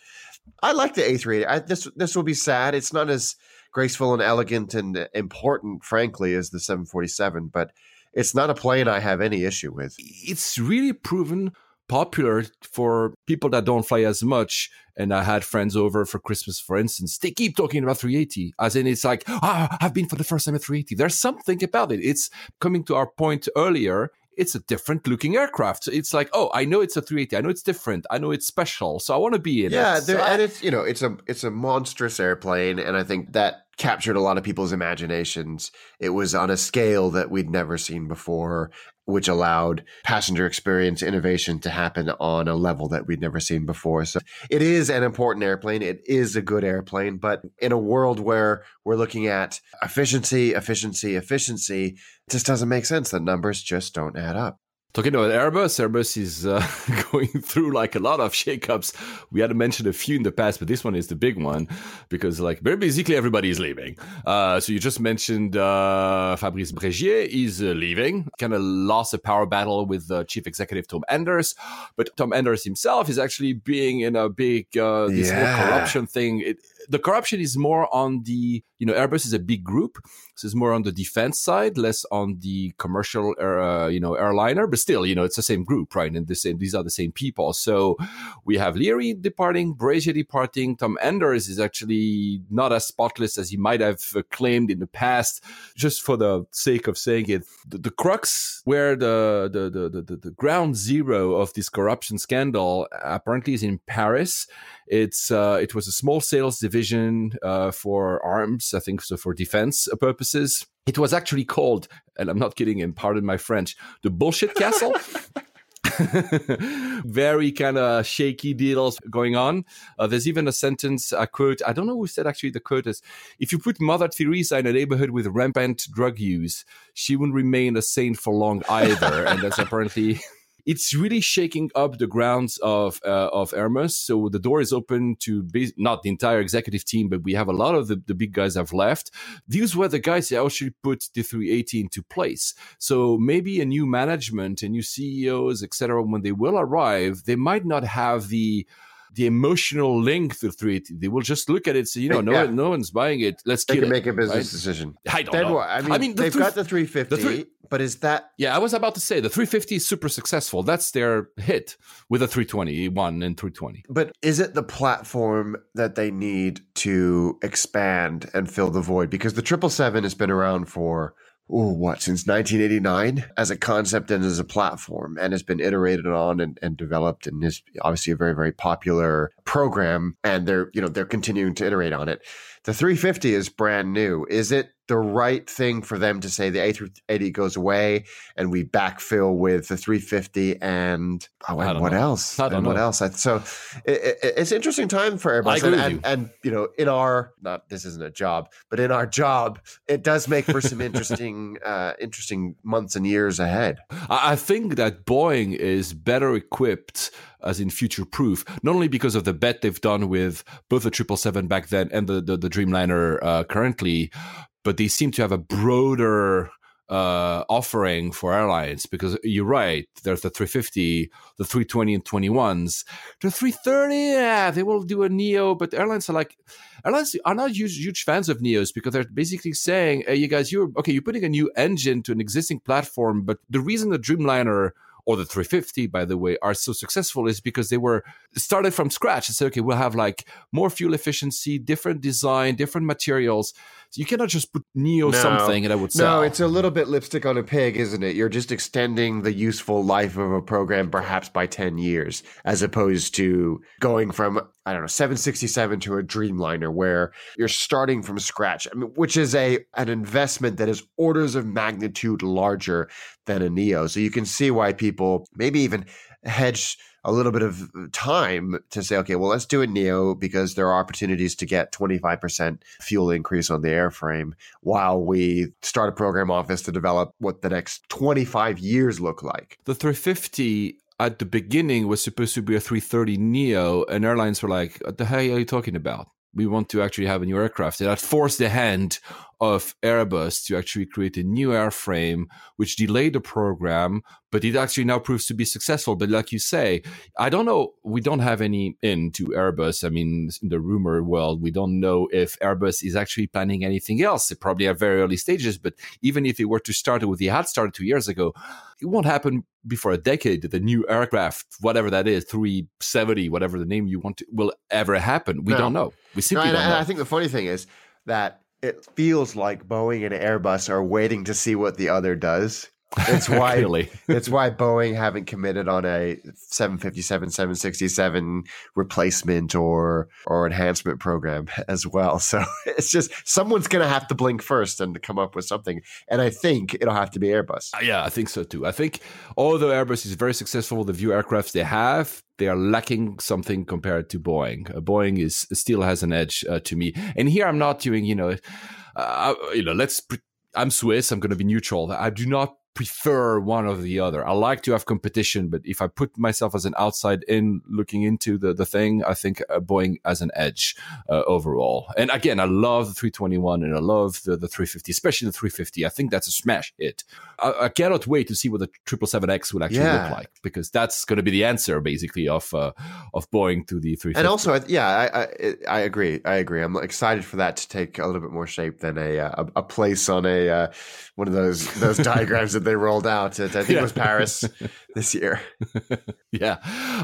I like the A380. I, this this will be sad. It's not as graceful and elegant and important, frankly, as the 747, but it's not a plane I have any issue with. it's really proven popular for people that don't fly as much. And I had friends over for Christmas, for instance. They keep talking about 380, as in it's like, ah, I've been for the first time at 380. There's something about it. It's coming to our point earlier. It's a different looking aircraft. It's like, oh, I know it's a 380. I know it's different. I know it's special. So I want to be in yeah, it. So I- and it's you know it's a it's a monstrous airplane, and I think that captured a lot of people's imaginations. It was on a scale that we'd never seen before, which allowed passenger experience innovation to happen on a level that we'd never seen before. So it is an important airplane. It is a good airplane, but in a world where we're looking at efficiency, efficiency, efficiency, it just doesn't make sense. The numbers just don't add up. Talking about Airbus, Airbus is uh, going through like a lot of shakeups. We had mentioned a few in the past, but this one is the big one because like very basically everybody is leaving. Uh, so you just mentioned uh, Fabrice Bregier is uh, leaving, kind of lost a power battle with uh, chief executive Tom Enders, but Tom Enders himself is actually being in a big uh, this whole corruption thing. It, the corruption is more on the you know Airbus is a big group, so it's more on the defense side, less on the commercial uh, you know airliner. But still, you know it's the same group, right? And the same these are the same people. So we have Leahy departing, Bregier departing. Tom Enders is actually not as spotless as he might have uh, claimed in the past. Just for the sake of saying it, the, the crux where the the, the the the the ground zero of this corruption scandal apparently is in Paris. It's uh, it was a small sales division uh, for arms, I think, so for defense purposes. It was actually called, and I'm not kidding, and pardon my French, the bullshit castle. Very kind of shaky deals going on. Uh, there's even a sentence, a quote. I don't know who said actually the quote is: "If you put Mother Teresa in a neighborhood with rampant drug use, she wouldn't remain a saint for long either." and that's apparently it's really shaking up the grounds of uh, of Hermes. So the door is open to be, not the entire executive team, but we have a lot of the, the big guys have left. These were the guys that actually put the 380 into place. So maybe a new management, a new CEOs, etc. When they will arrive, they might not have the the emotional link to 380. They will just look at it, say, you know, no, Yeah. no one's buying it. Let's They can it. make a business right? decision. I don't Then know. what? I mean, I mean, the they've three- got the 350, the three- but is that Yeah, I was about to say the 350 is super successful. That's their hit with a 321 and 320. But is it the platform that they need to expand and fill the void? Because the triple seven has been around for oh what since 1989 as a concept and as a platform, and has been iterated on and, and developed, and is obviously a very very popular program. And they're you know they're continuing to iterate on it. The 350 is brand new. Is it the right thing for them to say the A380 goes away and we backfill with the 350 and oh, and what know. else? And what else? So it, it, it's an interesting time for Airbus. And, and, you. and, you know, in our not this isn't a job, but in our job, it does make for some interesting, uh, interesting months and years ahead. I I think that Boeing is better equipped as in future proof, not only because of the bet they've done with both the 777 back then and the, the, the Dreamliner uh, currently, but they seem to have a broader uh, offering for airlines because you're right. There's the 350, the 320 and 21s. The 330, yeah, they will do a Neo, but airlines are like, airlines are not huge, huge fans of Neos because they're basically saying, hey, you guys, you're okay, you're putting a new engine to an existing platform, but the reason the Dreamliner or the 350, by the way, are so successful is because they were started from scratch and said, okay, we'll have like more fuel efficiency, different design, different materials. So you cannot just put Neo No. something and I would sell. No, it's a little bit lipstick on a pig, isn't it? You're just extending the useful life of a program perhaps by 10 years, as opposed to going from, I don't know, 767 to a Dreamliner where you're starting from scratch, I mean, which is a an investment that is orders of magnitude larger than a Neo. So you can see why people maybe even hedge a little bit of time to say, okay, well, let's do a Neo because there are opportunities to get 25% fuel increase on the airframe while we start a program office to develop what the next 25 years look like. the 350 at the beginning was supposed to be a 330 Neo, and airlines were like, what the hell are you talking about? We want to actually have a new aircraft. That forced the hand of Airbus to actually create a new airframe, which delayed the program, but it actually now proves to be successful. But like you say, I don't know. We don't have any in to Airbus. I mean, in the rumor world, we don't know if Airbus is actually planning anything else. They probably at very early stages, but even if they were to start it with they had started two years ago, it won't happen before a decade that the new aircraft, whatever that is, 370, whatever the name you want to, will ever happen. We No. don't know. We No, simply and, don't and know. I think the funny thing is that it feels like Boeing and Airbus are waiting to see what the other does. It's why Clearly. it's why Boeing haven't committed on a 757, 767 replacement or or enhancement program as well. So it's just someone's going to have to blink first and come up with something. And I think it'll have to be Airbus. Uh, Yeah, I think so too. I think although Airbus is very successful with the few aircrafts they have, they are lacking something compared to Boeing. Uh, Boeing is still has an edge uh, to me. And here I'm not doing, you know, uh, you know, let's. Pre- I'm Swiss. I'm going to be neutral. I do not prefer one or the other. I like to have competition, but if I put myself as an outside in looking into the, the thing, I think uh, Boeing has an edge uh, overall. And again, I love the 321 and I love the, the 350, especially the 350. I think that's a smash hit. I, I cannot wait to see what the 777X will actually Yeah. look like because that's going to be the answer basically of uh, of Boeing to the 350. And also, yeah, I, I I agree. I agree. I'm excited for that to take a little bit more shape than a uh, a, a place on a uh, one of those those diagrams they rolled out. At, I think it was Paris this year. Yeah.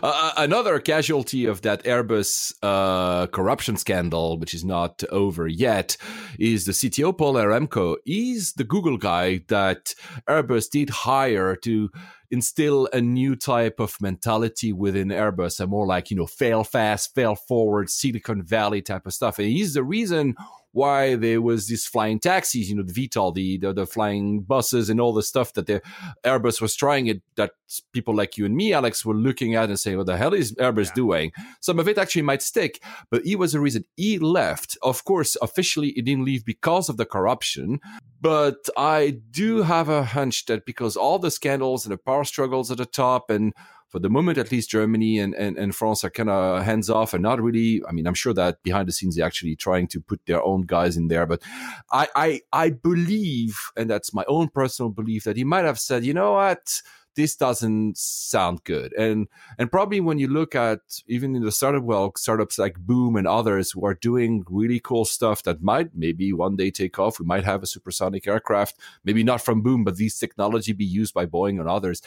Uh, another casualty of that Airbus uh, corruption scandal, which is not over yet, is the CTO, Paul Eremenko. He's the Google guy that Airbus did hire to instill a new type of mentality within Airbus, a more like, you know, fail fast, fail forward, Silicon Valley type of stuff. And he's the reason why there was these flying taxis, you know, the VTOL, the, the the flying buses, and all the stuff that the Airbus was trying it. That people like you and me, Alex, were looking at and saying, "What the hell is Airbus doing?" Some of it actually might stick, but he was the reason he left. Of course, officially he didn't leave because of the corruption, but I do have a hunch that because all the scandals and the power struggles at the top and for the moment, at least Germany and, and, and France are kind of hands off and not really. I mean, I'm sure that behind the scenes they're actually trying to put their own guys in there. But I, I, I believe, and that's my own personal belief, that he might have said, you know what, this doesn't sound good. And and probably when you look at even in the startup world, startups like Boom and others who are doing really cool stuff that might maybe one day take off. We might have a supersonic aircraft, maybe not from Boom, but these technology be used by Boeing and others.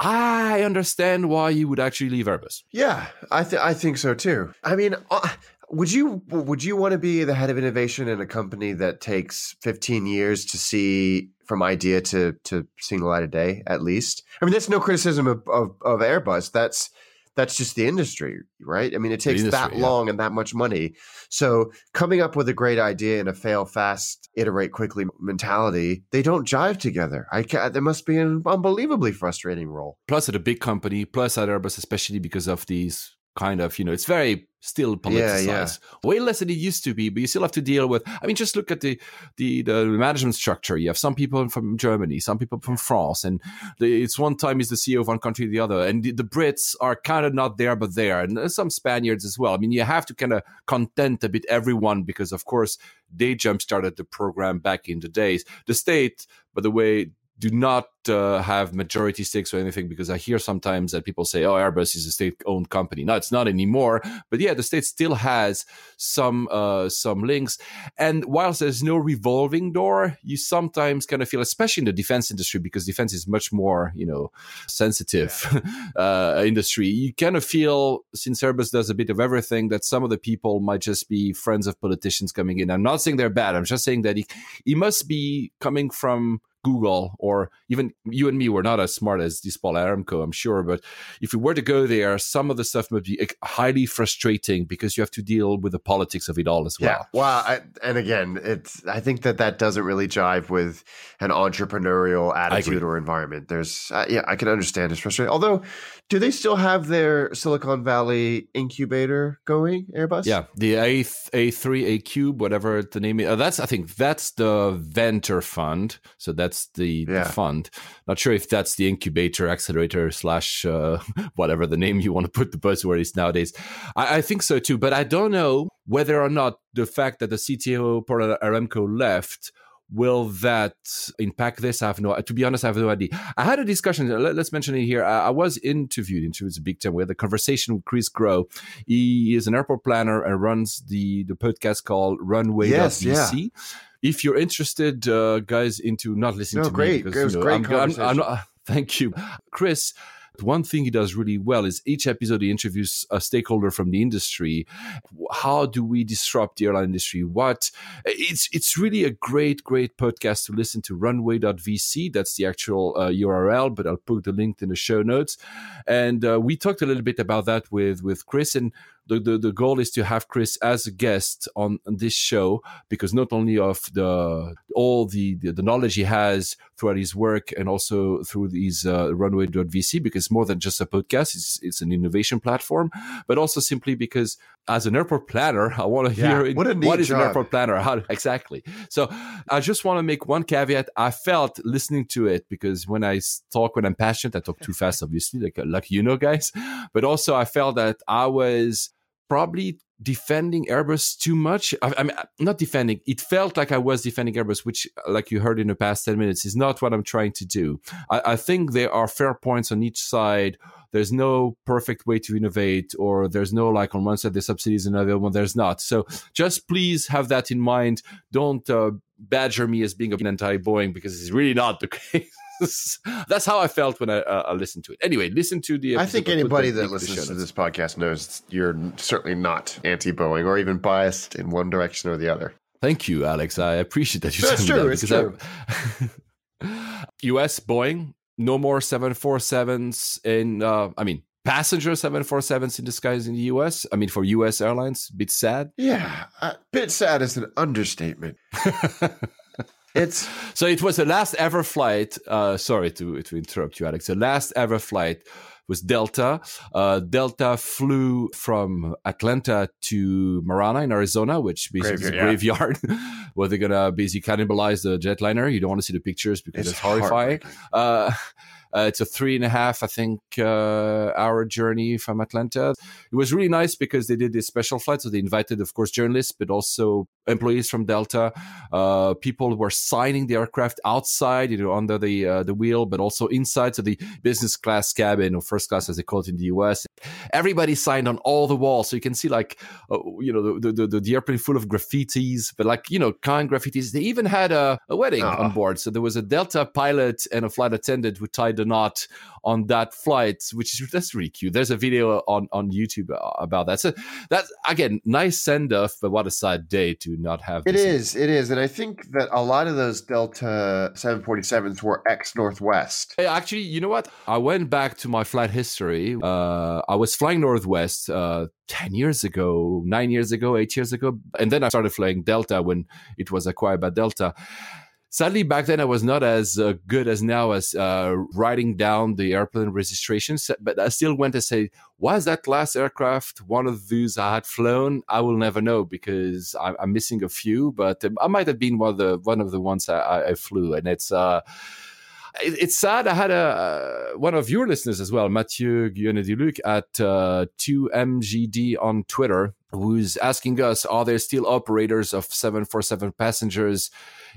I understand why you would actually leave Airbus. Yeah, I th- I think so too. I mean, uh, would you would you want to be the head of innovation in a company that takes 15 years to see from idea to to seeing the light of day at least? I mean, that's no criticism of, of, of Airbus. That's that's just the industry, right? I mean, it takes industry, that yeah. long and that much money. So coming up with a great idea and a fail fast, iterate quickly mentality, they don't jive together. I ca there must be an unbelievably frustrating role. Plus at a big company, plus at Airbus, especially because of these kind of, you know, it's very still politicized. Yeah, yeah. Way less than it used to be, but you still have to deal with I mean, just look at the the, the management structure. You have some people from Germany, some people from France, and the, it's one time is the CEO of one country the other. And the, the Brits are kind of not there but there. And some Spaniards as well. I mean, you have to kind of content a bit everyone because of course they jump started the program back in the days. The state, by the way, do not uh, have majority stakes or anything because I hear sometimes that people say, "Oh, Airbus is a state-owned company." No, it's not anymore. But yeah, the state still has some uh, some links. And whilst there's no revolving door, you sometimes kind of feel, especially in the defense industry, because defense is much more you know sensitive uh, industry. You kind of feel since Airbus does a bit of everything that some of the people might just be friends of politicians coming in. I'm not saying they're bad. I'm just saying that he, he must be coming from Google or even you and me were not as smart as this Paul Eremenko, I'm sure. But if you were to go there, some of the stuff would be highly frustrating because you have to deal with the politics of it all as well. Yeah. Well, I, and again, it's I think that that doesn't really jive with an entrepreneurial attitude or environment. There's uh, yeah, I can understand it's frustrating. Although, do they still have their Silicon Valley incubator going? Airbus. Yeah, the A A three A cube, whatever the name is. Uh, that's I think that's the Venture Fund. So that's the, Yeah. the fund. Not sure if that's the incubator, accelerator slash uh, whatever the name you want to put the buzzword is nowadays. I, I think so too, but I don't know whether or not the fact that the CTO Paul Eremenko left will that impact this? I have no. To be honest, I have no idea. I had a discussion. Let, us mention it here. I, I was interviewed. Interviewed a big time. We had a conversation with Chris Grow. He is an airport planner and runs the the podcast called Runway Yes, VC. If you're interested, uh, guys, into not listening No, to great. me It was you know, great I'm, I'm- I'm not- thank you, Chris. One thing he does really well is each episode he interviews a stakeholder from the industry. How do we disrupt the airline industry? What it's it's really a great great podcast to listen to. Runway.vc that's the actual uh, URL, but I'll put the link in the show notes. And uh, we talked a little bit about that with with Chris and. The, the, the goal is to have Chris as a guest on, on this show because not only of the all the, the the knowledge he has throughout his work and also through these uh, runway.vc because it's more than just a podcast it's, it's an innovation platform but also simply because as an airport planner i want to Yeah, hear what what is an airport planner? How exactly. So i just want to make one caveat. I felt listening to it because when i talk when i'm passionate i talk too fast obviously like like you know guys. But also i felt that i was probably defending Airbus too much. I, mean, not defending. It felt like I was defending Airbus, which, like you heard in the past 10 minutes, is not what I'm trying to do. I, I think there are fair points on each side. There's no perfect way to innovate, or there's no like on one side the subsidies another one there's not. So just please have that in mind. Don't uh, badger me as being an anti-Boeing because it's really not the case. That's how I felt when I, uh, I listened to it. Anyway, listen to the. I episode. think I'll anybody that link in the listens to this podcast knows you're certainly not anti-Boeing or even biased in one direction or the other. Thank you, Alex. I appreciate that you That's told me true, that it's true. I- US Boeing, no more 747s in, uh, I mean, passenger 747s in the skies in the US. I mean, for US airlines, bit sad. Yeah, a bit sad is an understatement. It's So it was the last ever flight. Uh, sorry to, to interrupt you, Alex. The last ever flight was Delta. Uh, Delta flew from Atlanta to Marana in Arizona, which basically is a Graveyard, where they're going to basically cannibalize the jetliner. You don't want to see the pictures because it's, It's horrifying. Uh, Uh, it's a three and a half, I think, uh, hour journey from Atlanta. It was really nice because they did this special flight. So they invited, of course, journalists, but also employees from Delta. Uh, people were signing the aircraft outside, you know, under the uh, the wheel, but also inside. So the business class cabin or first class, as they call it in the US. Everybody signed on all the walls, so you can see like, uh, you know, the, the, the the airplane full of graffitis, but like you know, kind graffitis. They even had a, a wedding on board. So there was a Delta pilot and a flight attendant who tied knot on that flight, which is that's really cute. There's a video on on YouTube uh, about that. So that's again nice send off, but what a sad day to not have. It is, event. it is, and I think that a lot of those Delta 747s were ex Northwest. Hey, Actually, you know what? I went back to my flight history. Uh, I was flying Northwest uh, 10 years ago, nine years ago, eight years ago. And then I started flying Delta when it was acquired by Delta. Sadly, back then I was not as uh, good as now as uh, writing down the airplane registrations, but I still went to say, was that last aircraft one of those I had flown? I will never know because I'm, I'm missing a few, but I might have been one of the one of the ones I, I flew, and it's. Uh, it- it's sad. I had a uh, one of your listeners as well, Mathieu Guillaume-Duluc at uh, 2MGD on Twitter, who's asking us: Are there still operators of 747 passengers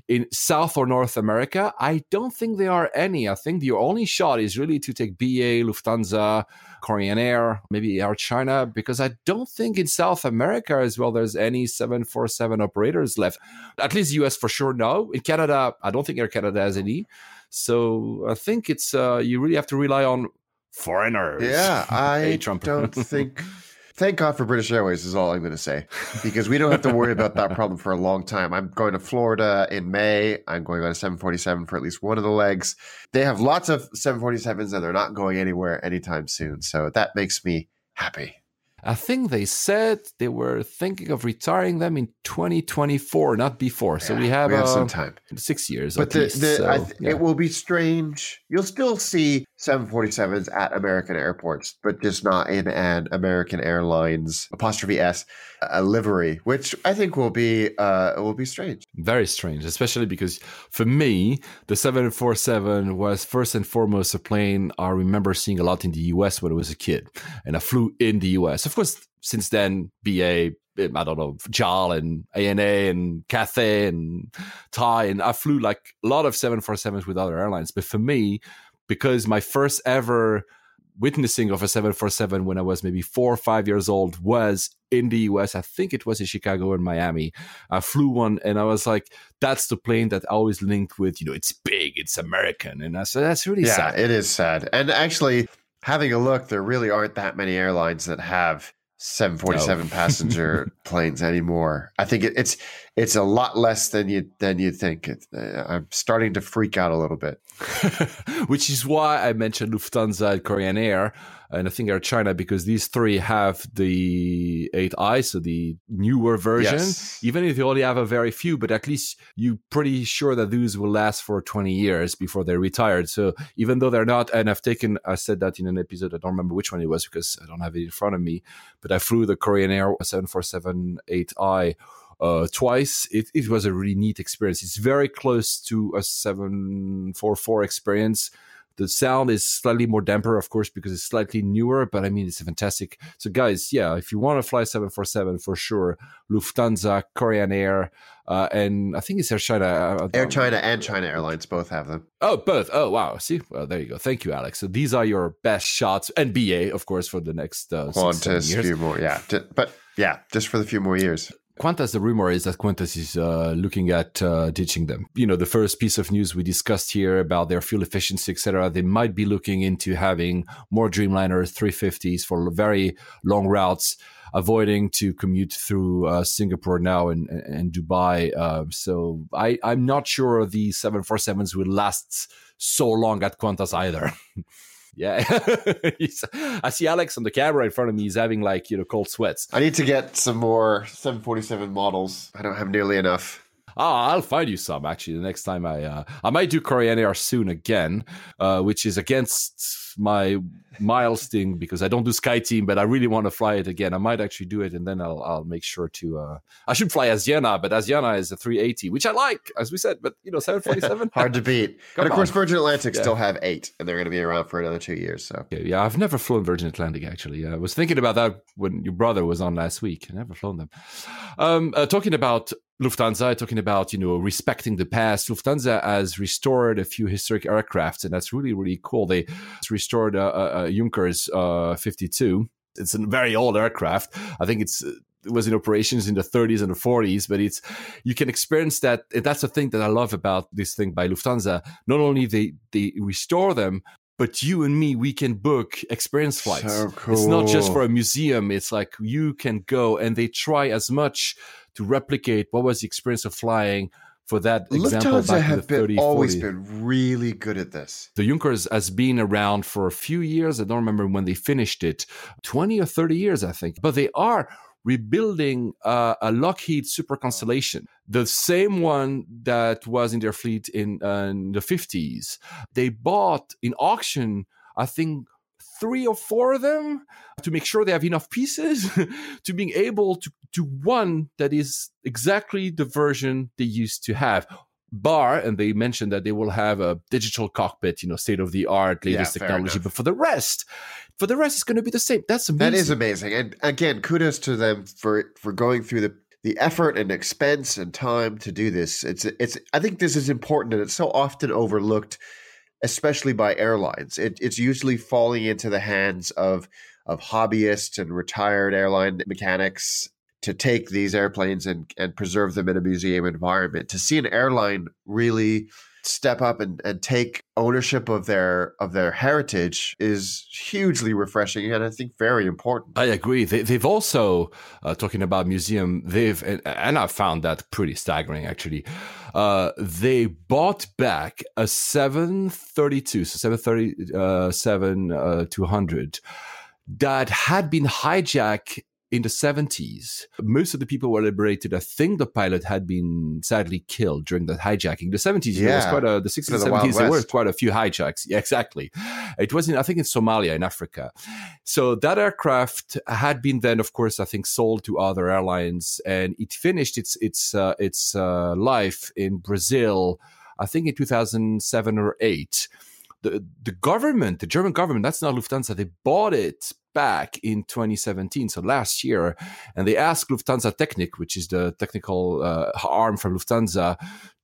in South or North America? I don't think there are any. I think the only shot is really to take BA, Lufthansa, Korean Air, maybe Air China, because I don't think in South America as well there's any 747 operators left. At least US for sure. No, in Canada, I don't think Air Canada has any. So I think it's uh, you really have to rely on foreigners. Yeah, I Trump. don't think. Thank God for British Airways is all I'm going to say because we don't have to worry about that problem for a long time. I'm going to Florida in May. I'm going on a 747 for at least one of the legs. They have lots of 747s and they're not going anywhere anytime soon. So that makes me happy. I think they said they were thinking of retiring them in 2024, not before. So we have, we have uh, some time. six years. But at the, least, the, so, I th- yeah. it will be strange. You'll still see 747s at American airports, but just not in an American Airlines apostrophe S a livery, which I think will be uh, will be strange. Very strange, especially because for me, the 747 was first and foremost a plane I remember seeing a lot in the US when I was a kid. And I flew in the US. Of course, since then, BA, I don't know, JAL and ANA and Cathay and Thai. And I flew like a lot of 747s with other airlines. But for me, because my first ever witnessing of a 747 when I was maybe four or five years old was in the US. I think it was in Chicago and Miami. I flew one and I was like, that's the plane that I always linked with, you know, it's big, it's American. And I said, that's really yeah, sad. it is sad. And actually, having a look, there really aren't that many airlines that have 747 No. passenger planes anymore. I think it, it's it's a lot less than you than you think. It, uh, I'm starting to freak out a little bit. Which is why I mentioned Lufthansa and Korean Air and I think Air China because these three have the 8i, so the newer version. Yes. Even if you only have a very few, but at least you're pretty sure that those will last for 20 years before they're retired. So even though they're not, and I've taken, I said that in an episode, I don't remember which one it was because I don't have it in front of me, but I flew the Korean Air 747 8i uh, twice. It, it was a really neat experience. It's very close to a 744 experience. The sound is slightly more damper, of course, because it's slightly newer, but I mean, it's a fantastic. So, guys, yeah, if you want to fly 747 for sure, Lufthansa, Korean Air, uh, and I think it's Air China. uh, Air China and China Airlines both have them. Oh, both. Oh, wow. See, well, there you go. Thank you, Alex. So these are your best shots, and BA, of course, for the next uh, six, seven years. few more, yeah. But yeah, just for the few more years. Qantas, the rumor is that Qantas is uh, looking at uh, ditching them. You know, the first piece of news we discussed here about their fuel efficiency, etc. They might be looking into having more Dreamliners 350s for very long routes, avoiding to commute through uh, Singapore now and, and Dubai. Uh, so I, I'm not sure the 747s will last so long at Qantas either. Yeah, I see Alex on the camera in front of me. He's having like you know cold sweats. I need to get some more 747 models. I don't have nearly enough. Oh, I'll find you some actually. The next time I uh, I might do Korean Air soon again, uh, which is against my miles thing because I don't do Sky Team, but I really want to fly it again. I might actually do it, and then I'll I'll make sure to. Uh, I should fly Asiana, but Asiana is a 380, which I like, as we said. But you know, 747 hard to beat. and of course. Virgin Atlantic Yeah. still have eight, and they're going to be around for another two years. So Okay, yeah, I've never flown Virgin Atlantic actually. I was thinking about that when your brother was on last week. I never flown them. Um, uh, talking about Lufthansa, talking about you know respecting the past. Lufthansa has restored a few historic aircrafts, and that's really really cool. They restored uh, uh, uh, a, a, a Junkers uh, 52. It's a very old aircraft. I think it's it was in operations in the 30s and the 40s, but it's you can experience that. That's the thing that I love about this thing by Lufthansa. Not only they they restore them, but you and me we can book experience flights. So It's not just for a museum. It's like you can go and they try as much to replicate what was the experience of flying for that example Lufthansa back in have the 30s, been, always 40s. been really good at this. The Junkers has been around for a few years. I don't remember when they finished it, 20 or 30 years, I think. But they are rebuilding uh, a Lockheed Super Constellation, the same one that was in their fleet in, uh, in the 50s. They bought in auction, I think, three or four of them to make sure they have enough pieces to being able to do one that is exactly the version they used to have bar and they mentioned that they will have a digital cockpit you know state of the art latest Yeah, technology but for the rest for the rest it's going to be the same that's amazing That is amazing, and again, kudos to them for for going through the the effort and expense and time to do this. It's it's. I think this is important, and it's so often overlooked, especially by airlines. It, it's usually falling into the hands of of hobbyists and retired airline mechanics to take these airplanes and and preserve them in a museum environment. To see an airline really step up and, and take ownership of their of their heritage is hugely refreshing and I think very important. I agree. They, they've also uh, talking about museum. They've and, and I found that pretty staggering. Actually, uh, they bought back a seven thirty two, so seven thirty uh, seven uh, two hundred that had been hijacked in the 70s. Most of the people were liberated. I think the pilot had been sadly killed during that hijacking. The 70s, there was quite a, the 60s and the 70s, there were quite a few hijacks. Yeah, exactly. It was in, I think, in Somalia, in Africa. So that aircraft had been then, of course, I think, sold to other airlines, and it finished its its uh, its uh, life in Brazil. I think in 2007 or eight. The the government, the German government, that's not Lufthansa. They bought it back in 2017, so last year, and they asked Lufthansa Technik, which is the technical uh, arm from Lufthansa,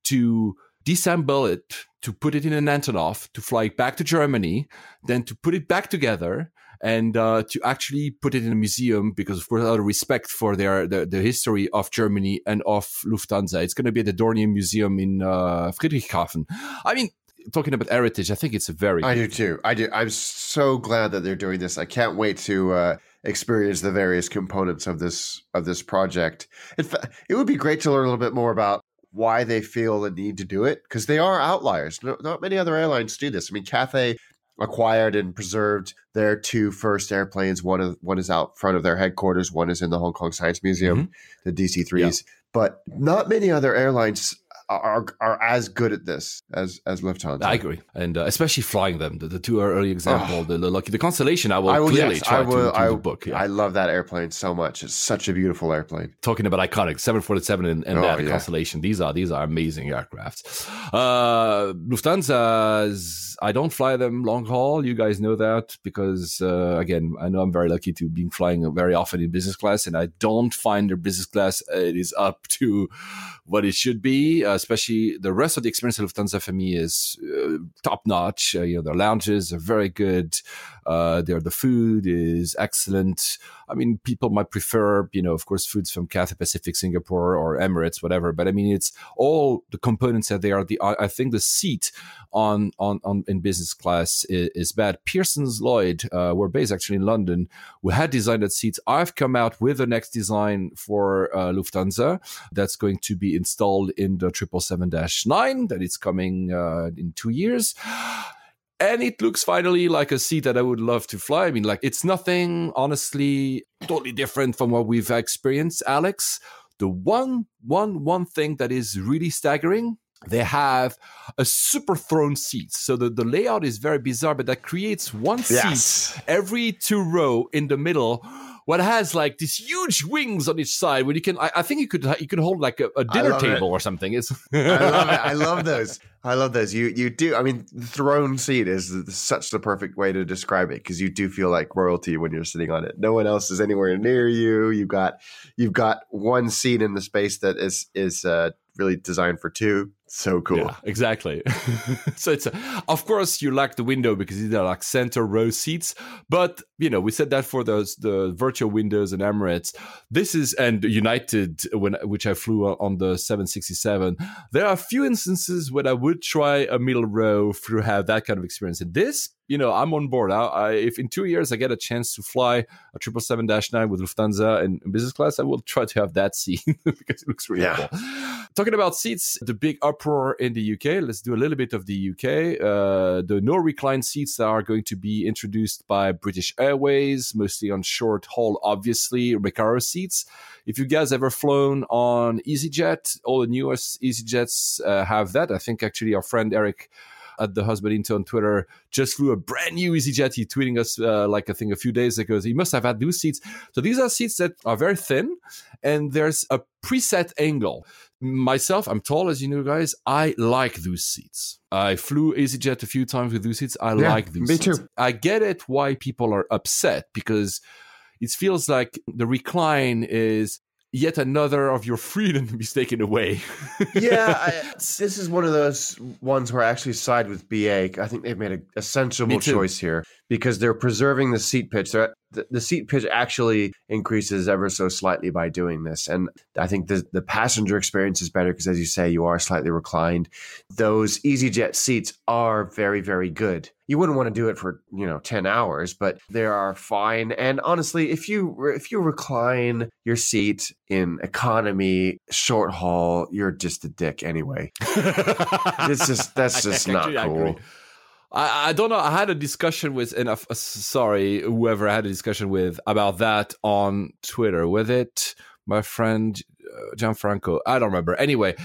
to disassemble it, to put it in an Antonov, to fly it back to Germany, then to put it back together and uh, to actually put it in a museum because, of course, out of respect for their the, the history of Germany and of Lufthansa, it's going to be at the Dornier Museum in uh, Friedrichshafen. I mean, talking about heritage, I think it's a very I do too. I do. I'm so glad that they're doing this. I can't wait to uh, experience the various components of this of this project. In fact, it would be great to learn a little bit more about why they feel the need to do it because they are outliers. No, not many other airlines do this. I mean, Cathay acquired and preserved their two first airplanes. One of one is out front of their headquarters. One is in the Hong Kong Science Museum, the DC threes. But not many other airlines are are as good at this as as Lufthansa. I agree, and uh, especially flying them. The, the two early example, the, the Lockheed, the Constellation. I will, I will clearly yes, try I will. to, to I, book. Yeah. I love that airplane so much. It's such a beautiful airplane. Talking about iconic 747 and, and Oh, that yeah. Constellation. These are these are amazing aircrafts. Uh, Lufthansa's. I don't fly them long haul. You guys know that because uh, again, I know I'm very lucky to be flying very often in business class, and I don't find their business class it is up to what it should be. Uh, especially the rest of the experience of Lufthansa for me is uh, top notch. Uh, you know, their lounges are very good. Uh, their the food is excellent. I mean, people might prefer, you know, of course, foods from Cathay Pacific, Singapore, or Emirates, whatever. But I mean, it's all the components that they are. The I I think the seat on on on in business class is, is bad. Pearson's Lloyd, uh, were based actually in London, We had designed that seats. I've come out with the next design for uh, Lufthansa that's going to be installed in the triple seven nine. That it's coming uh, in two years and it looks finally like a seat that I would love to fly. I mean, like it's nothing, honestly, totally different from what we've experienced, Alex. The one, one, one thing that is really staggering they have a super throne seat. So the, the layout is very bizarre, but that creates one seat every two row in the middle. What has like these huge wings on each side where you can, I, I think you could, you could hold like a, a dinner love it. table or something. It's, I love it. I love those. I love those. You you do. I mean, the throne seat is such the perfect way to describe it because you do feel like royalty when you're sitting on it. No one else is anywhere near you. You've got you've got one seat in the space that is is uh, really designed for two. So cool. Yeah, exactly. so it's a, of course you lack the window because these are like center row seats, but you know we said that for those the virtual windows and Emirates. This is and United when which I flew on the 767. There are a few instances where I would try a middle row through have that kind of experience. And this, you know, I'm on board. I, I, if in two years I get a chance to fly a triple seven nine with Lufthansa in business class, I will try to have that seat because it looks really Yeah. cool. Talking about seats, the big uproar in the UK. Let's do a little bit of the UK. Uh, the no recline seats are going to be introduced by British Airways, mostly on short haul, obviously, Recaro seats. If you guys ever flown on EasyJet, all the newest EasyJets uh, have that. I think actually our friend Eric at the husband into on Twitter just flew a brand new EasyJet. He tweeting us uh, like I think a few days ago. He must have had those seats. So these are seats that are very thin, and there's a preset angle. Myself, I'm tall as you know, guys. I like those seats. I flew EasyJet a few times with those seats. I Yeah, like those. me seats. too. I get it why people are upset because it feels like the recline is yet another of your freedom to be taken away. yeah, I, this is one of those ones where I actually side with BA. I think they've made a, a sensible choice here because they're preserving the seat pitch. They're, the, the seat pitch actually increases ever so slightly by doing this, and I think the the passenger experience is better because, as you say, you are slightly reclined. Those EasyJet seats are very, very good. You wouldn't want to do it for you know ten hours, but they are fine. And honestly, if you if you recline your seat in economy short haul, you're just a dick anyway. It's just that's just not actually cool. I, I don't know. I had a discussion with, and uh, sorry, whoever I had a discussion with about that on Twitter. With it, my friend uh, Gianfranco. I don't remember. Anyway,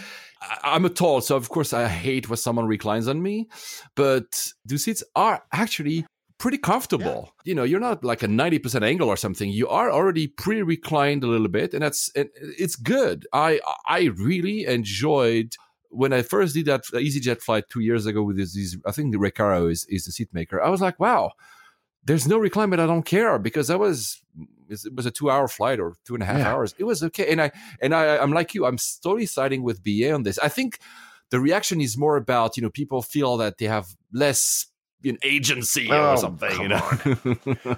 I, I'm a tall, so of course I hate when someone reclines on me. But the seats are actually pretty comfortable. You know, you're not like a 90% angle or something. You are already pre-reclined a little bit, and that's and it's good. I I really enjoyed when I first did that EasyJet flight two years ago with these, these I think the Recaro is, is the seat maker. I was like, wow, there's no recline, but I don't care because I was it was a two hour flight or two and a half Yeah. hours. It was okay, and I and I I'm like you. I'm totally siding with BA on this. I think the reaction is more about you know people feel that they have less you know, agency Oh, or something. You know,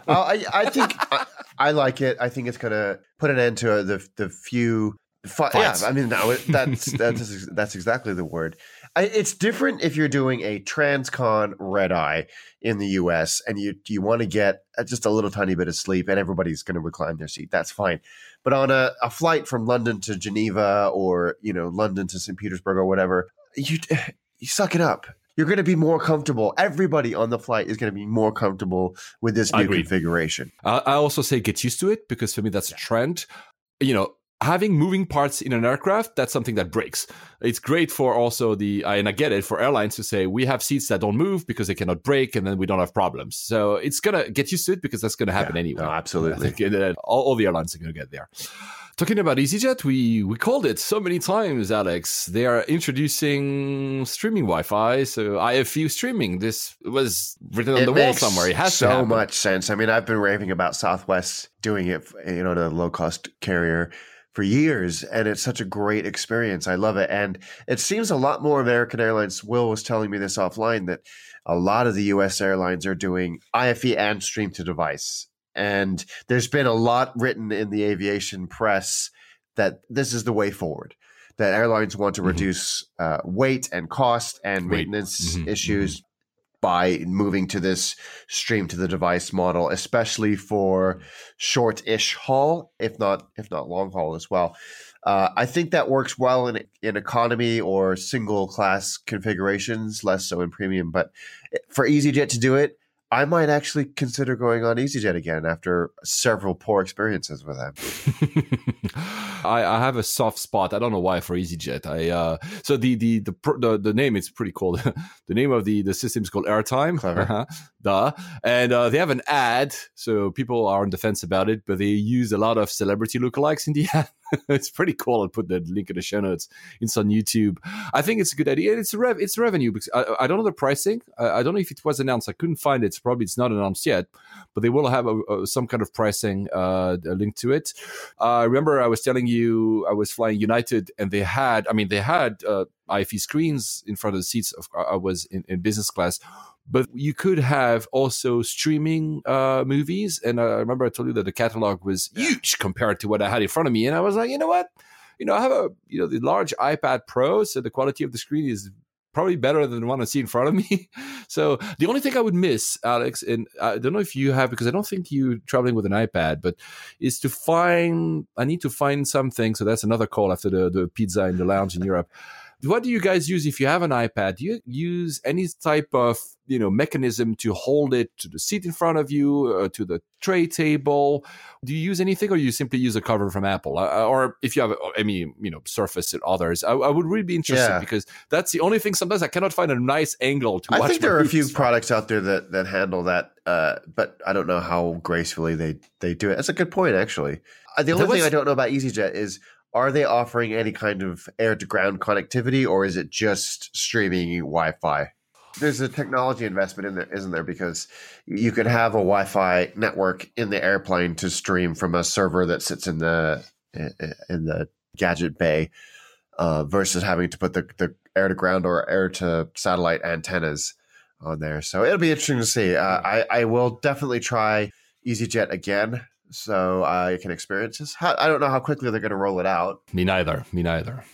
Uh, I I think I, I like it. I think it's gonna put an end to the the few. Fi- yeah, I mean it, that's that's that's exactly the word. I, it's different if you're doing a transcon red eye in the U.S. and you you want to get uh, just a little tiny bit of sleep, and everybody's going to recline their seat. That's fine. But on a, a flight from London to Geneva or you know London to St. Petersburg or whatever, you you suck it up. You're going to be more comfortable. Everybody on the flight is going to be more comfortable with this new Agreed. configuration. I, I also say get used to it because for me that's a trend. You know, having moving parts in an aircraft that's something that breaks. It's great for also the and I get it for airlines to say we have seats that don't move because they cannot break and then we don't have problems. So it's gonna get used to it because that's gonna happen Yeah, anyway. no, absolutely. uh, all, all the airlines are gonna get there. Talking about EasyJet, we we called it so many times, Alex. They are introducing streaming Wi-Fi, so IFE streaming. This was written on It the wall somewhere. It has so much sense. I mean, I've been raving about Southwest doing it, you know, the low cost carrier for years, and it's such a great experience. I love it, and it seems a lot more American Airlines. Will was telling me this offline that a lot of the U.S. airlines are doing IFE and stream to device, and there's been a lot written in the aviation press that this is the way forward. That airlines want to Mhm. reduce uh, weight and cost and maintenance Mhm, issues by moving to this stream to the device model, especially for short-ish haul, if not if not long haul as well. Uh, I think that works well in in economy or single class configurations, less so in premium. But for EasyJet to do it, I might actually consider going on EasyJet again after several poor experiences with them. I, I, have a soft spot. I don't know why for EasyJet. I uh, so the the the the, the name is pretty cool. the name of the the system is called Airtime. Clever. Uh-huh. Duh. And uh, they have an ad, so people are on defense about it, but they use a lot of celebrity lookalikes in the ad. it's pretty cool. I'll put the link in the show notes. It's on YouTube. I think it's a good idea. It's rev. It's revenue because I, I don't know the pricing. I, I, don't know if it was announced. I couldn't find it. probably it's not announced yet, but they will have a, a, some kind of pricing uh, link to it. I uh, remember I was telling you I was flying United and they had. I mean, they had uh, IFE screens in front of the seats. Of, I was in, in business class but you could have also streaming uh, movies. And I remember I told you that the catalog was huge compared to what I had in front of me. And I was like, you know what? You know, I have a you know the large iPad Pro, so the quality of the screen is probably better than the one I see in front of me. so the only thing I would miss, Alex, and I don't know if you have because I don't think you traveling with an iPad, but is to find. I need to find something. So that's another call after the the pizza in the lounge in Europe what do you guys use if you have an iPad? Do you use any type of you know mechanism to hold it to the seat in front of you, uh, to the tray table? Do you use anything, or you simply use a cover from Apple? Uh, or if you have any you know Surface and others, I, I would really be interested yeah. because that's the only thing. Sometimes I cannot find a nice angle to. Watch. I think there are a few products out there that that handle that, uh, but I don't know how gracefully they they do it. That's a good point, actually. Uh, the only was, thing I don't know about EasyJet is are they offering any kind of air to ground connectivity or is it just streaming Wi-Fi? There's a technology investment in there, isn't there? Because you could have a Wi-Fi network in the airplane to stream from a server that sits in the in the gadget bay, uh, versus having to put the, the air to ground or air to satellite antennas on there. So it'll be interesting to see. Uh, I, I will definitely try EasyJet again so I can experience this. I don't know how quickly they're going to roll it out. Me neither. Me neither.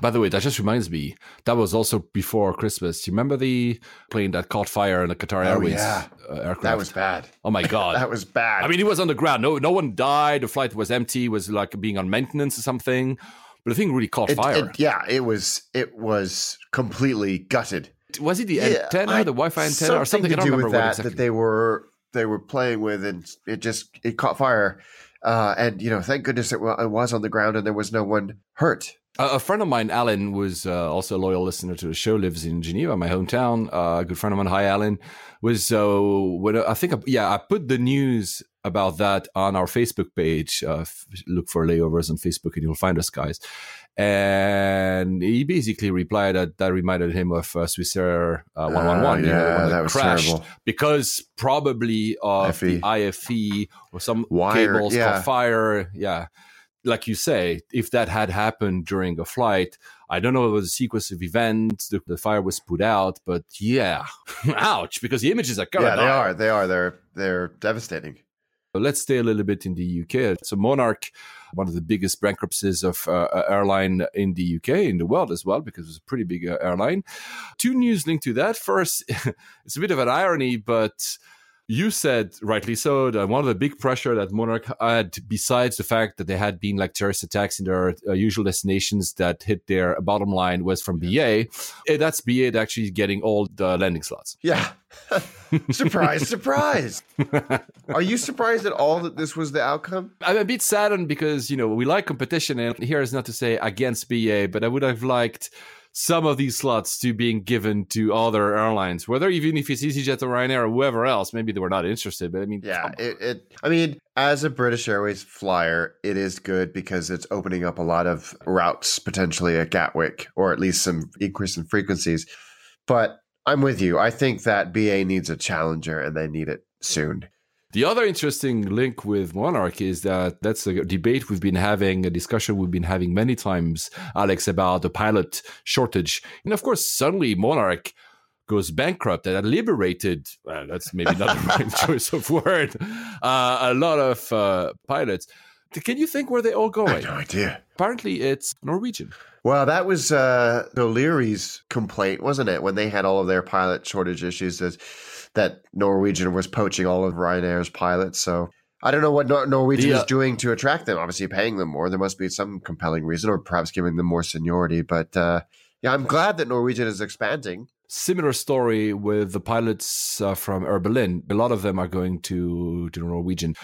By the way, that just reminds me that was also before Christmas. Do you remember the plane that caught fire in the Qatar oh, Airways yeah. uh, aircraft? That was bad. Oh my god, that was bad. I mean, it was on the ground. No, no one died. The flight was empty. It was like being on maintenance or something. But the thing really caught it, fire. It, yeah, it was. It was completely gutted. Was it the yeah, antenna, I, the Wi-Fi antenna, or something? To I don't do remember with that, exactly. that they were they were playing with, and it just it caught fire. Uh, and you know, thank goodness it, was on the ground and there was no one hurt. a friend of mine, Alan, was uh, also a loyal listener to the show. Lives in Geneva, my hometown. Uh, a good friend of mine, hi Alan, was uh, when I think, yeah, I put the news about that on our Facebook page. Uh, f- look for layovers on Facebook, and you'll find us, guys and he basically replied that that reminded him of uh, Swissair uh, 111. Uh, yeah, that, that was crashed terrible. because probably of FE. the IFE or some Wire, cables yeah. caught fire. Yeah, like you say, if that had happened during a flight, I don't know if it was a sequence of events, the, the fire was put out, but yeah, ouch! Because the images are yeah, they are, they are, they're they're devastating. Let's stay a little bit in the UK. So Monarch one of the biggest bankruptcies of uh, airline in the UK, in the world as well, because it was a pretty big uh, airline. Two news linked to that. First, it's a bit of an irony, but you said rightly so that one of the big pressure that Monarch had, besides the fact that they had been like terrorist attacks in their uh, usual destinations that hit their bottom line, was from BA. Eh, that's BA actually getting all the landing slots. Yeah. surprise, surprise. Are you surprised at all that this was the outcome? I'm a bit saddened because, you know, we like competition, and here is not to say against BA, but I would have liked some of these slots to being given to other airlines, whether even if it's EasyJet or Ryanair or whoever else, maybe they were not interested. But I mean, yeah, it, it, I mean, as a British Airways flyer, it is good because it's opening up a lot of routes potentially at Gatwick, or at least some increase in frequencies. But I'm with you. I think that BA needs a challenger, and they need it soon. The other interesting link with Monarch is that that's a debate we've been having, a discussion we've been having many times, Alex, about the pilot shortage. And of course, suddenly Monarch goes bankrupt and liberated, well, that's maybe not the right choice of word, uh, a lot of uh, pilots. Can you think where they all going? I have no idea. Apparently, it's Norwegian. Well, that was uh, O'Leary's complaint, wasn't it? When they had all of their pilot shortage issues, that that Norwegian was poaching all of Ryanair's pilots. So I don't know what Nor- Norwegian the, uh, is doing to attract them. Obviously, paying them more. There must be some compelling reason, or perhaps giving them more seniority. But uh, yeah, I'm glad that Norwegian is expanding. Similar story with the pilots uh, from Air Berlin. A lot of them are going to to Norwegian.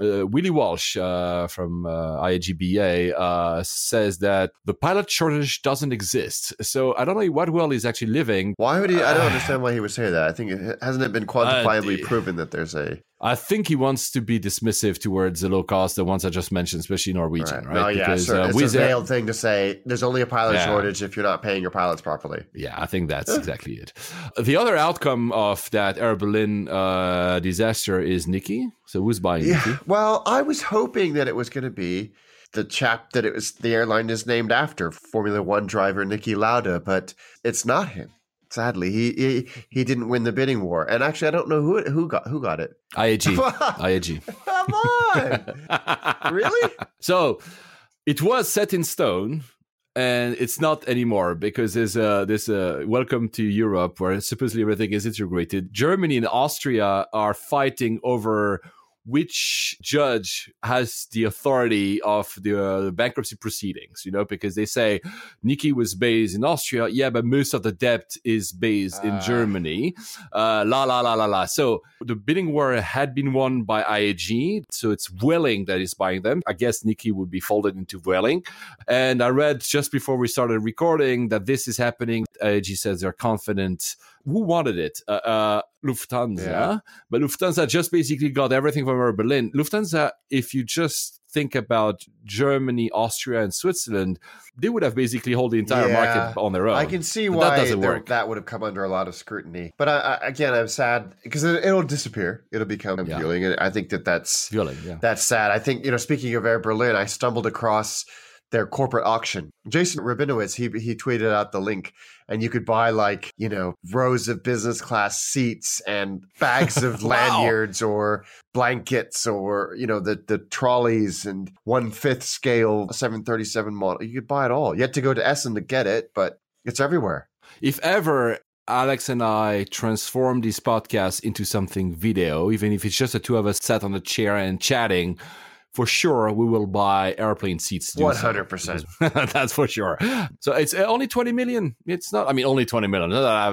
Uh, Willie Walsh uh, from uh, IAGBA uh, says that the pilot shortage doesn't exist. So I don't know what world he's actually living. Why would he? I don't understand why he would say that. I think it hasn't it been quantifiably proven that there's a I think he wants to be dismissive towards the low cost, the ones I just mentioned, especially Norwegian, right? right? Oh, yeah, because, sure. Uh, it's a veiled thing to say there's only a pilot yeah. shortage if you're not paying your pilots properly. Yeah, I think that's exactly it. The other outcome of that Air Berlin uh, disaster is Niki. So who's buying yeah. Niki? Well, I was hoping that it was going to be the chap that it was the airline is named after, Formula One driver Niki Lauda, but it's not him. Sadly, he, he he didn't win the bidding war, and actually, I don't know who who got who got it. IAG, IAG. Come on, really? So it was set in stone, and it's not anymore because there's a there's a welcome to Europe where supposedly everything is integrated. Germany and Austria are fighting over which judge has the authority of the, uh, the, bankruptcy proceedings, you know, because they say Niki was based in Austria. Yeah, but most of the debt is based uh. in ah. Germany. Uh, la, la, la, la, la. So the bidding war had been won by IAG. So it's Vueling that is buying them. I guess Niki would be folded into Vueling. And I read just before we started recording that this is happening. IAG says they're confident who wanted it? Uh, uh, Lufthansa. Yeah. But Lufthansa just basically got everything from Air Berlin. Lufthansa, if you just think about Germany, Austria, and Switzerland, they would have basically hold the entire yeah, market on their own. I can see but why that, doesn't work. that would have come under a lot of scrutiny. But I, I, again, I'm sad because it, will disappear. It'll become yeah. And I think that that's Vueling, yeah. that's sad. I think you know, speaking of Air Berlin, I stumbled across their corporate auction. Jason Rabinowitz, he he tweeted out the link, and you could buy like you know rows of business class seats and bags of wow. lanyards or blankets or you know the the trolleys and one fifth scale 737 model. You could buy it all. You had to go to Essen to get it, but it's everywhere. If ever Alex and I transform this podcast into something video, even if it's just the two of us sat on a chair and chatting for sure we will buy airplane seats. One hundred percent. That's for sure. So it's uh, only twenty million. It's not. I mean, only twenty million.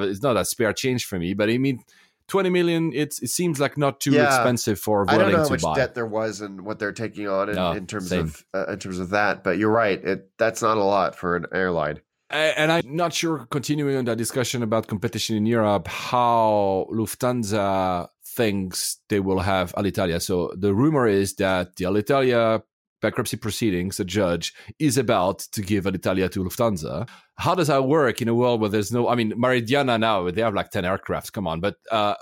It's not a spare change for me, but I mean. 20 million it's it seems like not too yeah. expensive for I don't know how much buy. debt there was and what they're taking on in, no, in terms same. of uh, in terms of that but you're right it that's not a lot for an airline and I'm not sure, continuing on that discussion about competition in Europe, how Lufthansa thinks they will have Alitalia. So the rumor is that the Alitalia bankruptcy proceedings, the judge is about to give Alitalia to Lufthansa. How does that work in a world where there's no? I mean, Meridiana now they have like ten aircrafts. Come on, but uh,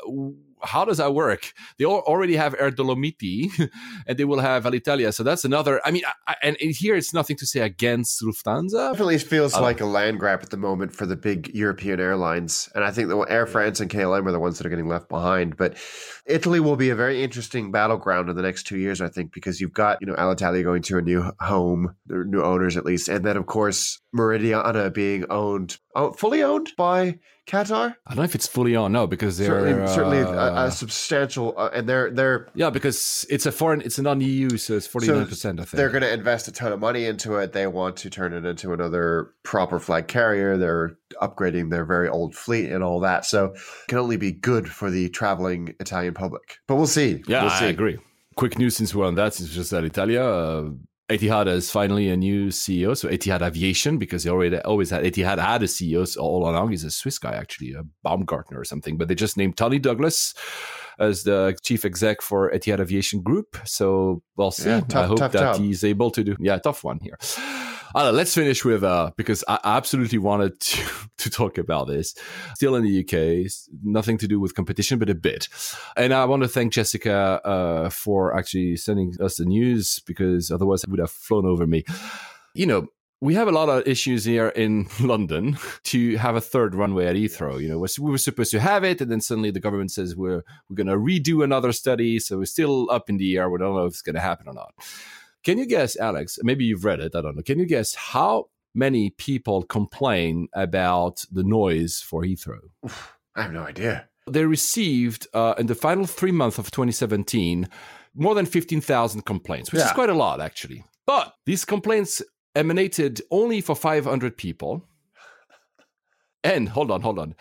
how does that work? They already have Air Dolomiti and they will have Alitalia. So that's another. I mean, I, and here it's nothing to say against Lufthansa. Definitely feels uh, like a land grab at the moment for the big European airlines. And I think that Air France and KLM are the ones that are getting left behind. But Italy will be a very interesting battleground in the next two years, I think, because you've got, you know, Alitalia going to a new home, new owners at least. And then, of course, Meridiana being owned, oh, fully owned by Qatar? I don't know if it's fully on. No, because they're certainly, uh, certainly a, a, substantial, uh, and they're they're yeah, because it's a foreign, it's a non-EU, so it's forty nine percent. I think they're going to invest a ton of money into it. They want to turn it into another proper flag carrier. They're upgrading their very old fleet and all that. So it can only be good for the traveling Italian public. But we'll see. Yeah, we'll see. I agree. Quick news since we're on that, since just Alitalia. Uh, Etihad is finally a new CEO, so Etihad Aviation, because they already always had Etihad had a CEO so all along. He's a Swiss guy, actually, a Baumgartner or something. But they just named Tony Douglas as the chief exec for Etihad Aviation Group. So we'll see. Yeah, tough, I hope that job. he's able to do. Yeah, tough one here. Uh, let's finish with uh, because I absolutely wanted to to talk about this. Still in the UK, nothing to do with competition, but a bit. And I want to thank Jessica uh, for actually sending us the news because otherwise it would have flown over me. You know, we have a lot of issues here in London to have a third runway at Heathrow. You know, we were supposed to have it, and then suddenly the government says we're we're going to redo another study, so we're still up in the air. We don't know if it's going to happen or not. Can you guess, Alex? Maybe you've read it. I don't know. Can you guess how many people complain about the noise for Heathrow? I have no idea. They received uh, in the final three months of 2017 more than 15,000 complaints, which yeah. is quite a lot, actually. But these complaints emanated only for 500 people. And hold on, hold on.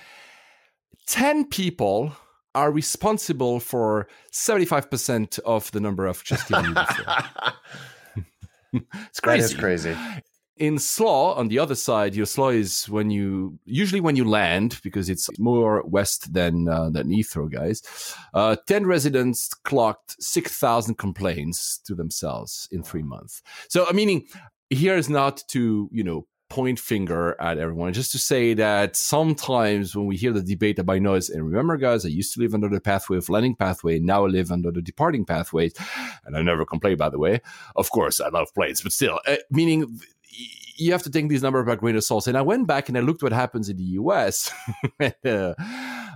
10 people are responsible for 75% of the number I've just given you before. it's crazy. That is crazy. In Slough, on the other side, your Slough is when you usually when you land because it's more west than uh, than Heathrow, guys. Uh, Ten residents clocked six thousand complaints to themselves in three months. So, I mean, here is not to you know point finger at everyone. Just to say that sometimes when we hear the debate about noise, and remember, guys, I used to live under the pathway of landing pathway, now I live under the departing pathways, and I never complain, by the way. Of course, I love planes, but still, uh, meaning you have to take these numbers by grain of salt. And I went back and I looked what happens in the US, uh,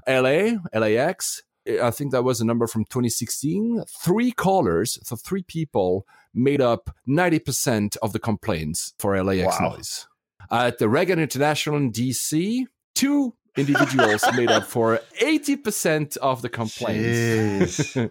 LA, LAX. I think that was a number from 2016. Three callers, so three people made up 90% of the complaints for LAX Wow. noise. At the Reagan International in DC, two individuals made up for 80% of the complaints.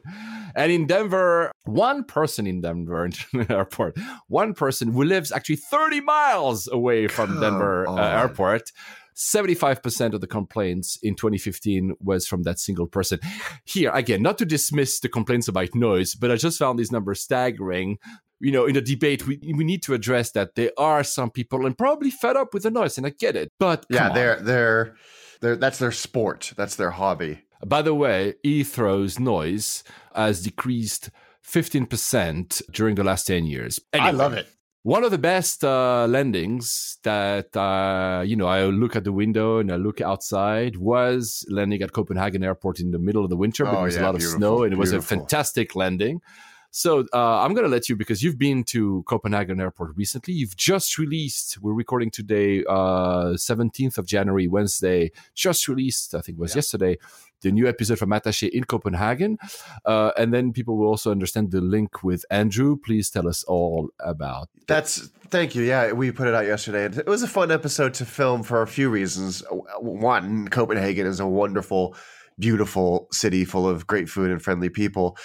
And in Denver, one person in Denver International Airport, one person who lives actually 30 miles away from Come Denver uh. Airport. 75% of the complaints in 2015 was from that single person. Here, again, not to dismiss the complaints about noise, but I just found these numbers staggering. You know, in the debate, we, we need to address that there are some people and probably fed up with the noise, and I get it. But yeah, they're they're they're that's their sport. That's their hobby. By the way, Heathrow's noise has decreased 15% during the last 10 years. I love it. One of the best uh, landings that, uh, you know, I look at the window and I look outside was landing at Copenhagen Airport in the middle of the winter. Oh, there was yeah, a lot of snow and it was a fantastic landing. So uh, I'm going to let you, because you've been to Copenhagen Airport recently. You've just released, we're recording today, uh, 17th of January, Wednesday, just released, I think it was yesterday, the new episode from Attaché in Copenhagen. Uh, and then people will also understand the link with Andrew. Please tell us all about That's thank you. Yeah, we put it out yesterday. It was a fun episode to film for a few reasons. One, Copenhagen is a wonderful, beautiful city full of great food and friendly people.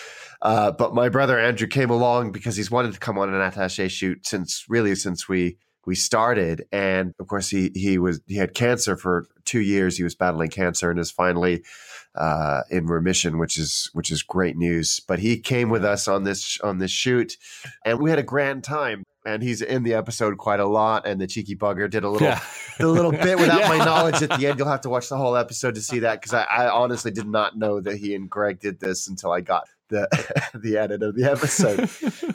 Uh, but my brother Andrew came along because he's wanted to come on an attaché shoot since really since we we started. And of course, he he was he had cancer for two years. He was battling cancer and is finally uh, in remission, which is which is great news. But he came with us on this on this shoot, and we had a grand time. And he's in the episode quite a lot. And the cheeky bugger did a little Yeah. a little bit without my knowledge at the end. You'll have to watch the whole episode to see that because I, I honestly did not know that he and Greg did this until I got the the edit of the episode.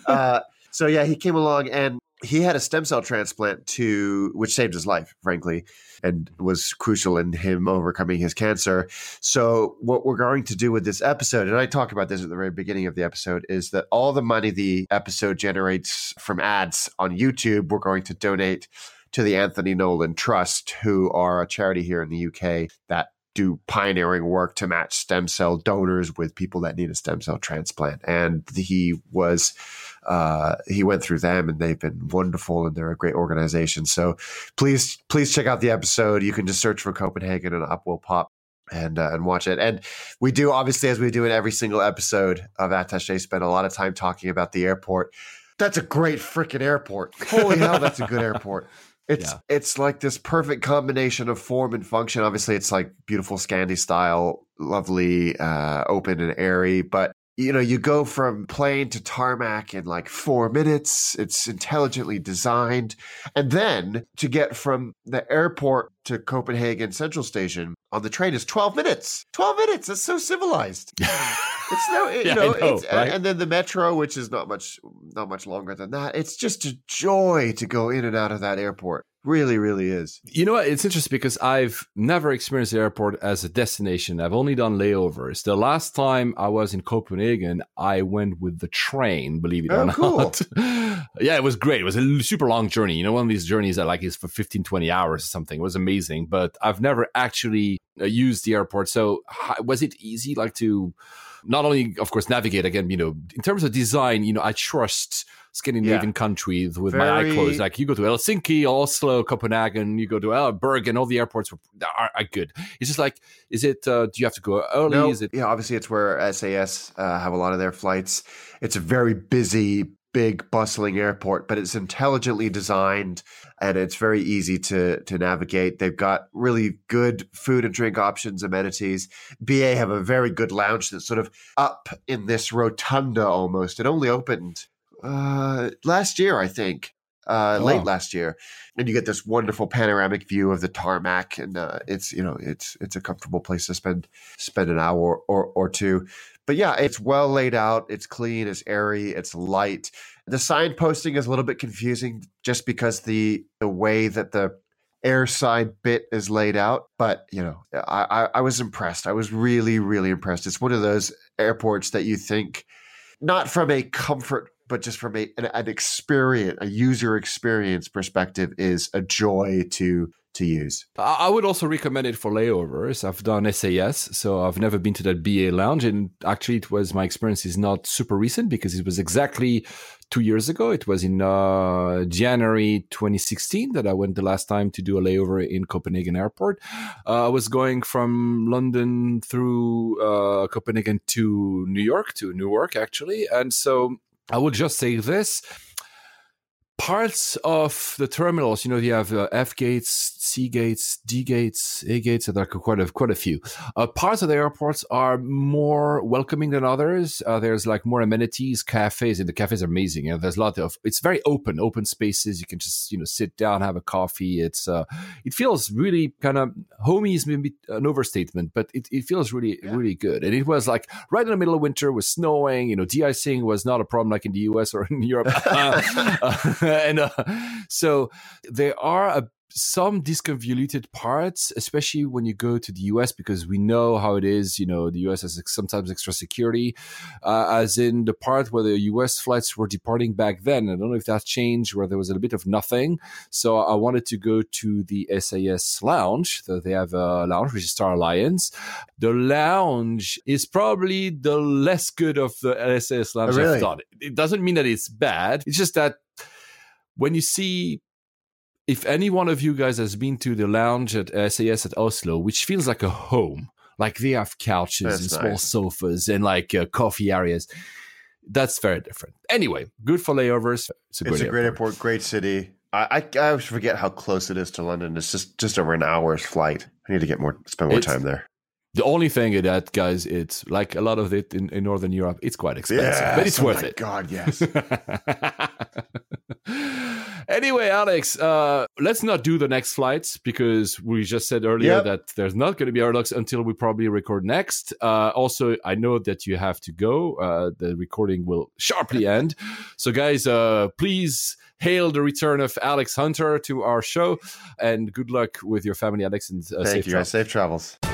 Uh, so yeah, he came along and he had a stem cell transplant to which saved his life, frankly, and was crucial in him overcoming his cancer. So what we're going to do with this episode, and I talk about this at the very beginning of the episode, is that all the money the episode generates from ads on YouTube, we're going to donate to the Anthony Nolan Trust, who are a charity here in the UK that do pioneering work to match stem cell donors with people that need a stem cell transplant. And he was, uh, he went through them and they've been wonderful and they're a great organization. So please, please check out the episode. You can just search for Copenhagen and up will pop and uh, and watch it. And we do obviously, as we do in every single episode of Attaché, spend a lot of time talking about the airport. That's a great freaking airport. Holy hell, that's a good airport. It's Yeah. it's like this perfect combination of form and function. Obviously, it's like beautiful Scandi style, lovely, uh, open and airy. But you know, you go from plane to tarmac in like four minutes. It's intelligently designed, and then to get from the airport to Copenhagen Central Station on the train is twelve minutes. Twelve minutes. That's so civilized. It's no, it- Yeah, you know, know, it's, right? and then the metro, which is not much, not much longer than that. It's just a joy to go in and out of that airport. Really, really is. You know what? It's interesting because I've never experienced the airport as a destination. I've only done layovers. The last time I was in Copenhagen, I went with the train, believe it Oh, or not. cool. yeah, it was great. It was a super long journey. You know, one of these journeys that like is for 15, 20 hours or something. It was amazing. But I've never actually uh, used the airport. So was it easy like to not only, of course, navigate again, you know, in terms of design, you know, I trust Scandinavian countries with my eye closed. Like you go to Helsinki, Oslo, Copenhagen, you go to uh, Bergen, all the airports are, are good. It's just like, is it, uh, do you have to go early? No, Is it, yeah, obviously it's where SAS uh, have a lot of their flights. It's a very busy big bustling airport, but it's intelligently designed and it's very easy to to navigate. They've got really good food and drink options, amenities. BA have a very good lounge that's sort of up in this rotunda almost. It only opened uh, last year, I think. Uh, Oh. late last year, and you get this wonderful panoramic view of the tarmac, and uh, it's you know it's it's a comfortable place to spend spend an hour or or two. But yeah, it's well laid out. It's clean. It's airy. It's light. The signposting is a little bit confusing just because the the way that the air airside bit is laid out. But you know, I, I I was impressed. I was really really impressed. It's one of those airports that you think not from a comfort but just from a an, an experience a user experience perspective is a joy to to use I would also recommend it for layovers. I've done SAS, so I've never been to that BA lounge, and actually, it was my experience is not super recent because it was exactly two years ago. It was in uh, January 2016 that I went the last time to do a layover in Copenhagen Airport. Uh, I was going from London through uh, Copenhagen to New York, to Newark actually, and so I would just say this parts of the terminals, you know, you have uh, F gates, C gates, D gates, A gates, and there are quite a quite a few. Uh, parts of the airports are more welcoming than others. Uh, there's like more amenities, cafes, and the cafes are amazing. You know, there's a lot of it's very open, open spaces. You can just you know sit down, have a coffee. It's uh, it feels really kind of homey is maybe an overstatement, but it, it feels really really good. And it was like right in the middle of winter, was snowing. You know, de-icing was not a problem like in the US or in Europe. And uh, so there are a, some disconvoluted parts, especially when you go to the US, because we know how it is. You know, the US has sometimes extra security, uh, as in the part where the US flights were departing back then. I don't know if that changed, where there was a bit of nothing. So I wanted to go to the SAS lounge. So they have a lounge, which is Star Alliance. The lounge is probably the less good of the SAS lounge Oh, really? I've done. It doesn't mean that it's bad. It's just that when you see if any one of you guys has been to the lounge at SAS at Oslo, which feels like a home, like they have couches That's and small sofas and like uh, coffee areas, that's very different. Anyway, good for layovers. It's a great, it's a great airport. airport great city I, I I always forget how close it is to London. It's just just over an hour's flight. I need to get more spend more It's- time there. The only thing is that, guys, it's like a lot of it in, in Northern Europe, it's quite expensive, Yeah, but it's oh worth my it. God, yes. anyway, Alex, uh, let's not do the next flights because we just said earlier Yep. that there's not going to be Airlux until we probably record next. Uh, also, I know that you have to go. Uh, the recording will sharply end. So, guys, uh, please hail the return of Alex Hunter to our show and good luck with your family, Alex, and uh, Thank safe you. travels. Safe travels.